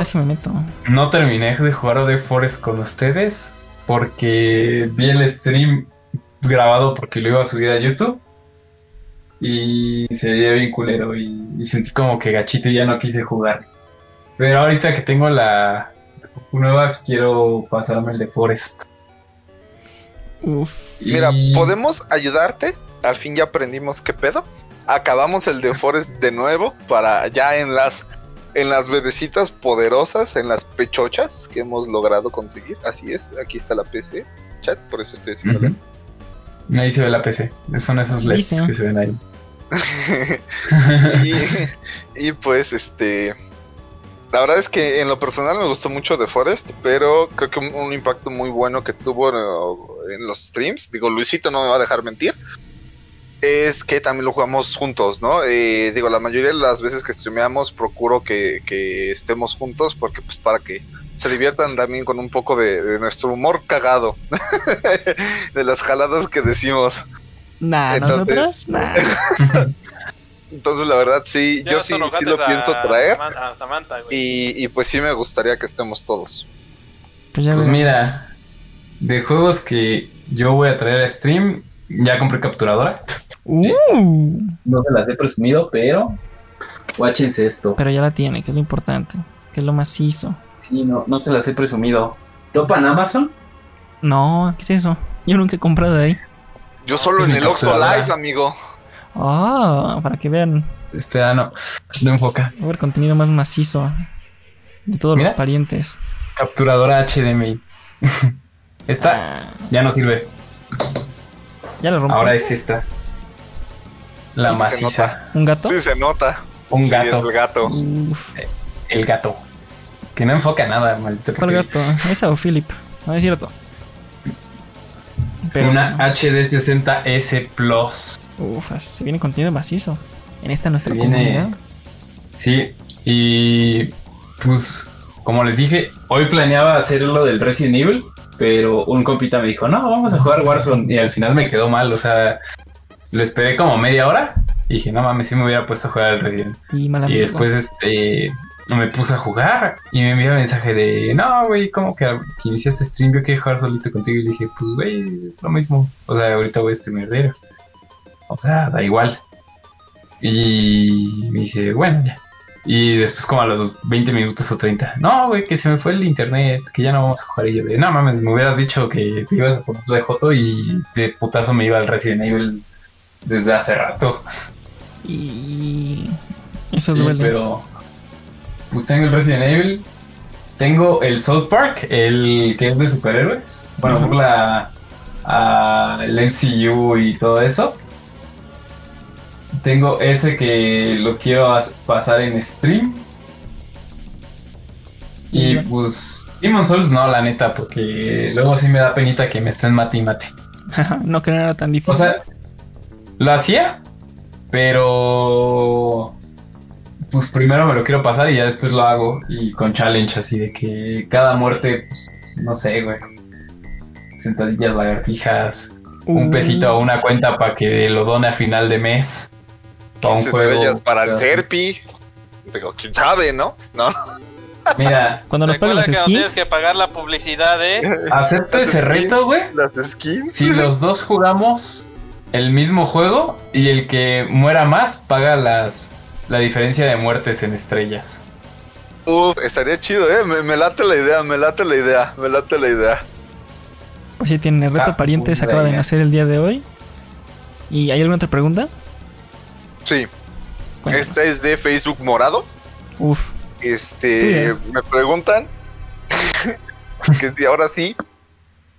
No terminé de jugar The Forest con ustedes porque vi el stream grabado porque lo iba a subir a YouTube y se veía bien culero y, y sentí como que gachito y ya no quise jugar. Pero ahorita que tengo la nueva quiero pasarme el The Forest. Uf. Mira, ¿podemos ayudarte? Al fin ya aprendimos qué pedo. Acabamos el de Forest de nuevo para ya en las en las bebecitas poderosas, en las pechochas que hemos logrado conseguir. Así es, aquí está la PC, chat, por eso estoy haciendo Ujú. Ahí se ve la PC. Son esos LEDs que se ven ahí. y, y pues este la verdad es que en lo personal me gustó mucho The Forest, pero creo que un, un impacto muy bueno que tuvo eh, en los streams, digo Luisito no me va a dejar mentir, es que también lo jugamos juntos, ¿no? Eh, digo, la mayoría de las veces que streameamos procuro que, que estemos juntos porque pues para que se diviertan también con un poco de, de nuestro humor cagado, de las jaladas que decimos. Nah, Entonces- nosotros, nah. Entonces la verdad sí, Ya yo sí, sí lo pienso traer. Saman- a Samantha, güey. Y, y pues sí me gustaría que estemos todos. Pues ya Pues mira, de juegos que yo voy a traer a stream, ya compré capturadora. Uh, No se las he presumido, pero guáchense esto. pero ya la tiene, que es lo importante. Que es lo macizo. Sí, no, no se las he presumido. ¿Topan Amazon? No, ¿qué es eso? Yo nunca he comprado de ahí. Yo solo en el Oxxo. Live, amigo. Ah, para que vean. Espera, no. No enfoca. Va a haber contenido más macizo de todos Mira. los parientes. Capturadora HDMI. Esta Ah, ya no sirve. ya lo rompí. Ahora es esta. La Sí, maciza. ¿Un gato? Sí, se nota. Un Sí, gato. es el gato. Uf, El gato. Que no enfoca nada, maldito. ¿Cuál porque gato? Esa o Philip. No es cierto. Pero, Una HD60S Plus. Uf, se viene contenido macizo. En esta nuestra Se viene- comunidad. Sí, y pues como les dije, hoy planeaba hacer lo del Resident Evil, pero un compita me dijo, no, vamos a jugar Warzone y al final me quedó mal, o sea, le esperé como media hora y dije, no mames, si me hubiera puesto a jugar al Resident. Y Y después este me puse a jugar y me envió mensaje de, no, güey, ¿cómo que, que iniciaste stream? Yo quiero jugar solito contigo y le dije, pues, güey, es lo mismo, o sea, ahorita voy a streamer, o sea, da igual. Y me dice, bueno, ya. Y después como a los 20 minutos o 30, no, güey, que se me fue el internet, que ya no vamos a jugar. Y yo de, no mames, me hubieras dicho que te ibas a poner de Joto y de putazo me iba al Resident Evil desde hace rato. Y. Eso Sí, duele. pero pues tengo el Resident Evil, tengo el South Park, el que es de superhéroes. Bueno, Ajá. burla a el MCU y todo eso. Tengo ese que lo quiero as- pasar en stream. Y pues Demon Souls no, la neta, porque luego sí me da penita que me estén mate y mate. no que no era tan difícil. O sea, lo hacía, pero pues primero me lo quiero pasar y ya después lo hago y con challenge así de que cada muerte, pues no sé, güey. Sentadillas, lagartijas, un pesito o una cuenta para que lo done a final de mes. Para un 15 juego. estrellas para el Serpi. Digo, quién sabe, ¿no? No. Mira, Cuando nos paguen las que no tienes skins. que pagar la publicidad, ¿eh? acepto ese reto, güey. Las skins. Si los dos jugamos el mismo juego y el que muera más paga las la diferencia de muertes en estrellas. Uf, estaría chido, eh. Me, me late la idea, me late la idea, me late la idea. Pues sí, tiene reto parientes. Acaba de nacer el día de hoy. ¿Y hay alguna otra pregunta? Sí, esta es de Facebook Morado. Uf. Este, me preguntan que si ahora sí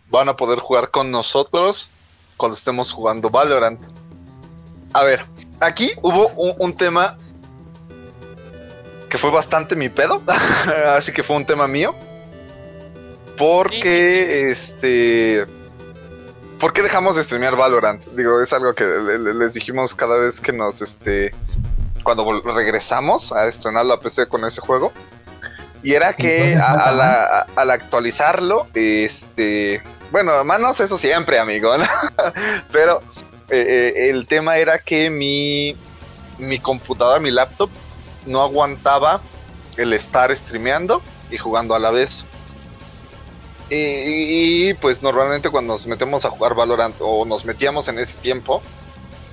van a poder jugar con nosotros cuando estemos jugando Valorant. A ver, aquí hubo un, un tema que fue bastante mi pedo, así que fue un tema mío. Porque, este, ¿por qué dejamos de streamear Valorant? Digo, es algo que le- le- les dijimos cada vez que nos, este, cuando regresamos a estrenar la PC con ese juego. Y era que Entonces, a- ¿cuántas a la- a- al actualizarlo, este, bueno, manos eso siempre, amigo, ¿no? Pero eh, eh, el tema era que mi, mi computadora, mi laptop, no aguantaba el estar streameando y jugando a la vez. Y, pues normalmente cuando nos metemos a jugar Valorant o nos metíamos en ese tiempo,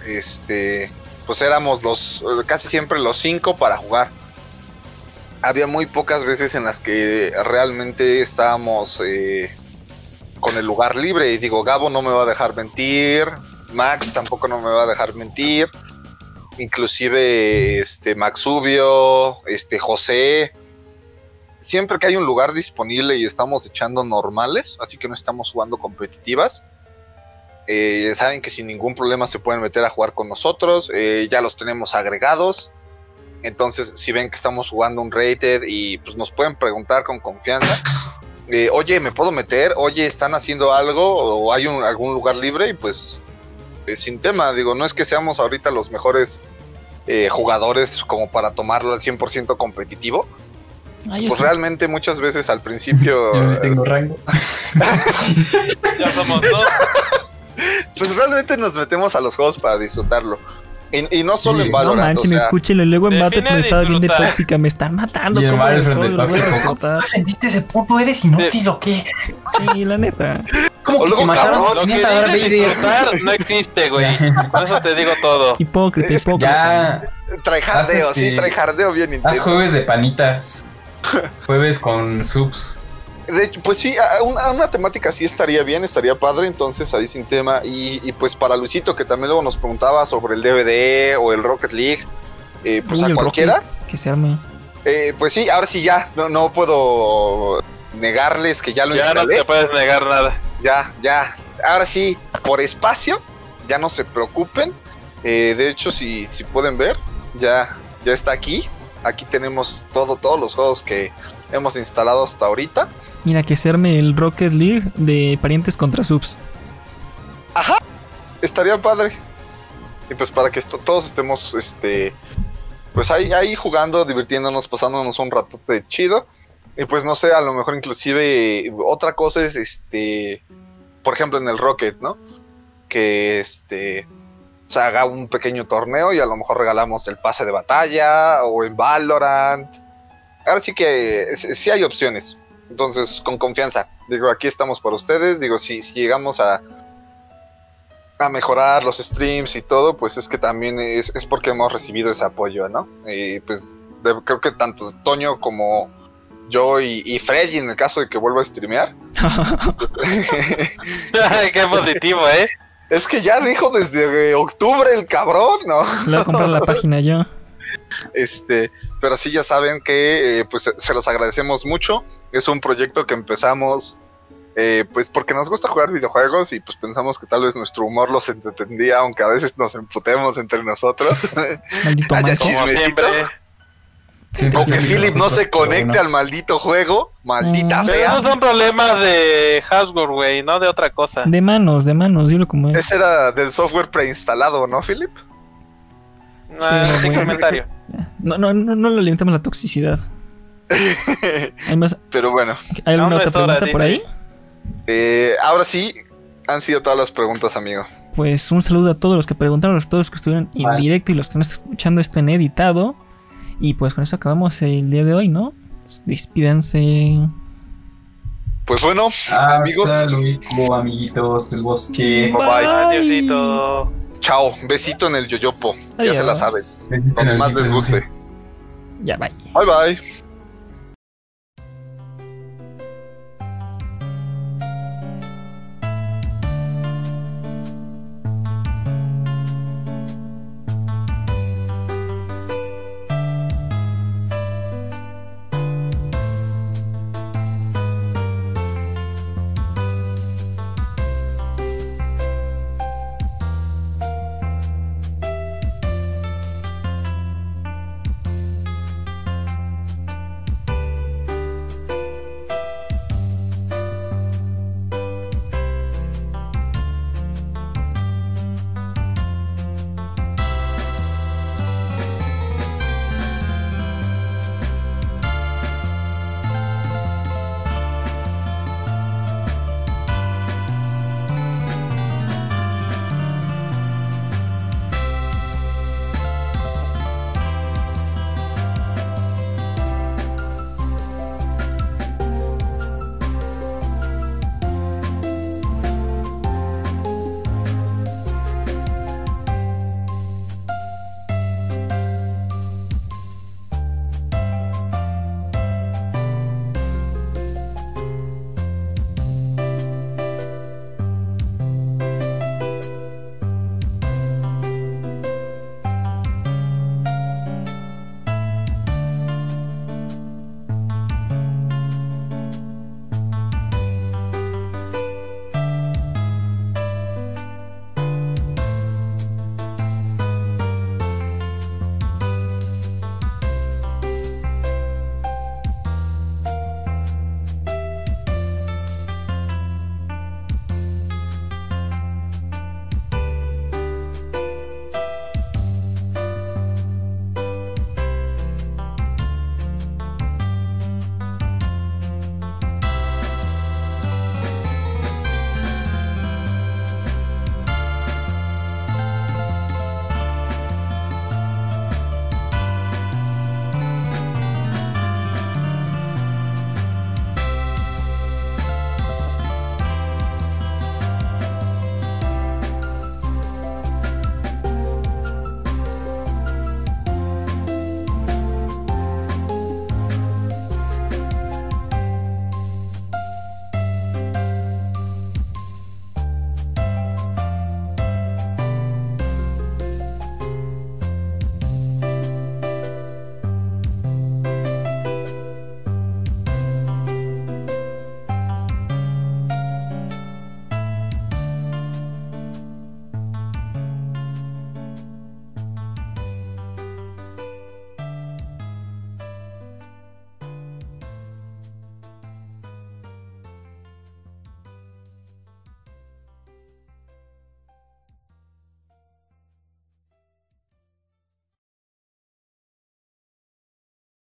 este, pues éramos los casi siempre los cinco para jugar. Había muy pocas veces en las que realmente estábamos eh, con el lugar libre. Y digo, Gabo no me va a dejar mentir, Max tampoco no me va a dejar mentir. Inclusive este Maxubio, este José. Siempre que hay un lugar disponible y estamos echando normales, así que no estamos jugando competitivas, eh, saben que sin ningún problema se pueden meter a jugar con nosotros. eh, ya los tenemos agregados. Entonces, si ven que estamos jugando un rated y pues nos pueden preguntar con confianza, eh, oye, ¿me puedo meter? Oye, ¿están haciendo algo? ¿O hay un- algún lugar libre? Y pues, sin tema, digo, no es que seamos ahorita los mejores jugadores como para tomarlo al 100% competitivo. Ah, Pues sí. realmente muchas veces al principio... Yo no tengo rango. Ya somos dos. Pues realmente nos metemos a los juegos para disfrutarlo. Y, y no solo Sí, en no No Valorant, manchen, o sea, escúchenlo. Y luego en me estaba bien de tóxica. Me están matando. Y en ¿cómo Battlefront les de. ¿Vendiste ese punto? ¿Eres inútil o qué? Sí, la neta. ¿Cómo que te mataron? Lo que Vader. no existe, güey. Por eso te digo todo. Hipócrita, hipócrita. Ya, Tryhardeo, Haces sí, que- tryhardeo bien haz intenso. jueves de panitas. Jueves con subs. De hecho, pues sí, a una, a una temática sí estaría bien, estaría padre, entonces ahí sin tema. Y, y pues para Luisito, que también luego nos preguntaba sobre el DVD o el Rocket League, eh, pues Uy, a cualquiera. Rocket, que se arme. Eh, pues sí, ahora sí ya, no, no puedo negarles que ya lo Ya no te puedes negar nada. Ya, ya. Ahora sí, por espacio, ya no se preocupen. Eh, de hecho, si, si pueden ver, ya, ya está aquí. Aquí tenemos todo, todos los juegos que hemos instalado hasta ahorita. Mira, que se arme el Rocket League de parientes contra subs. Estaría padre. Y pues para que esto- todos estemos, este, pues ahí, ahí jugando, divirtiéndonos, pasándonos un rato de chido. Y pues no sé, a lo mejor inclusive otra cosa es, este, por ejemplo en el Rocket, ¿no? Que este se haga un pequeño torneo y a lo mejor regalamos el pase de batalla o en Valorant. Ahora sí que sí sí hay opciones. Entonces, con confianza. Digo, aquí estamos para ustedes. Digo, si, si llegamos a, a mejorar los streams y todo, pues es que también es, es porque hemos recibido ese apoyo, ¿no? Y pues de- creo que tanto Toño como yo y, y Freddy, en el caso de que vuelva a streamear, pues, Qué positivo, ¿eh? Es que ya dijo desde octubre el cabrón, ¿no? Le voy a comprar la página yo. Este, pero sí ya saben que eh, pues se- los agradecemos mucho. Es un proyecto que empezamos eh, pues porque nos gusta jugar videojuegos y pues pensamos que tal vez nuestro humor los entretendría, aunque a veces nos emputemos entre nosotros. Maldito ya manco. chis- Como Chismecito. siempre. O que Philip no se pero conecte bueno. al maldito juego, maldita Mm. Pero sea. esos son problemas de hardware, güey, no de otra cosa. De manos, de manos, dilo como es. Ese era del software preinstalado, ¿no, Philip? Pero sin comentario. No, no, no, no le limitamos la toxicidad. ¿Hay, más, Pero bueno, ¿hay alguna No, no otra hora, pregunta por ahí? eh, ahora sí han sido todas las preguntas, amigo. Pues un saludo a todos los que preguntaron, a todos los que estuvieron en Vale. directo y los que están escuchando esto en editado. Y pues con eso acabamos el día de hoy, ¿no? Despídanse. Pues bueno, Hasta amigos, luego, amiguitos del bosque. bye. Adiósito. Chao, besito en el yoyopo. Ya se la Adiós. en Donde más les guste. Ya, bye. Bye bye.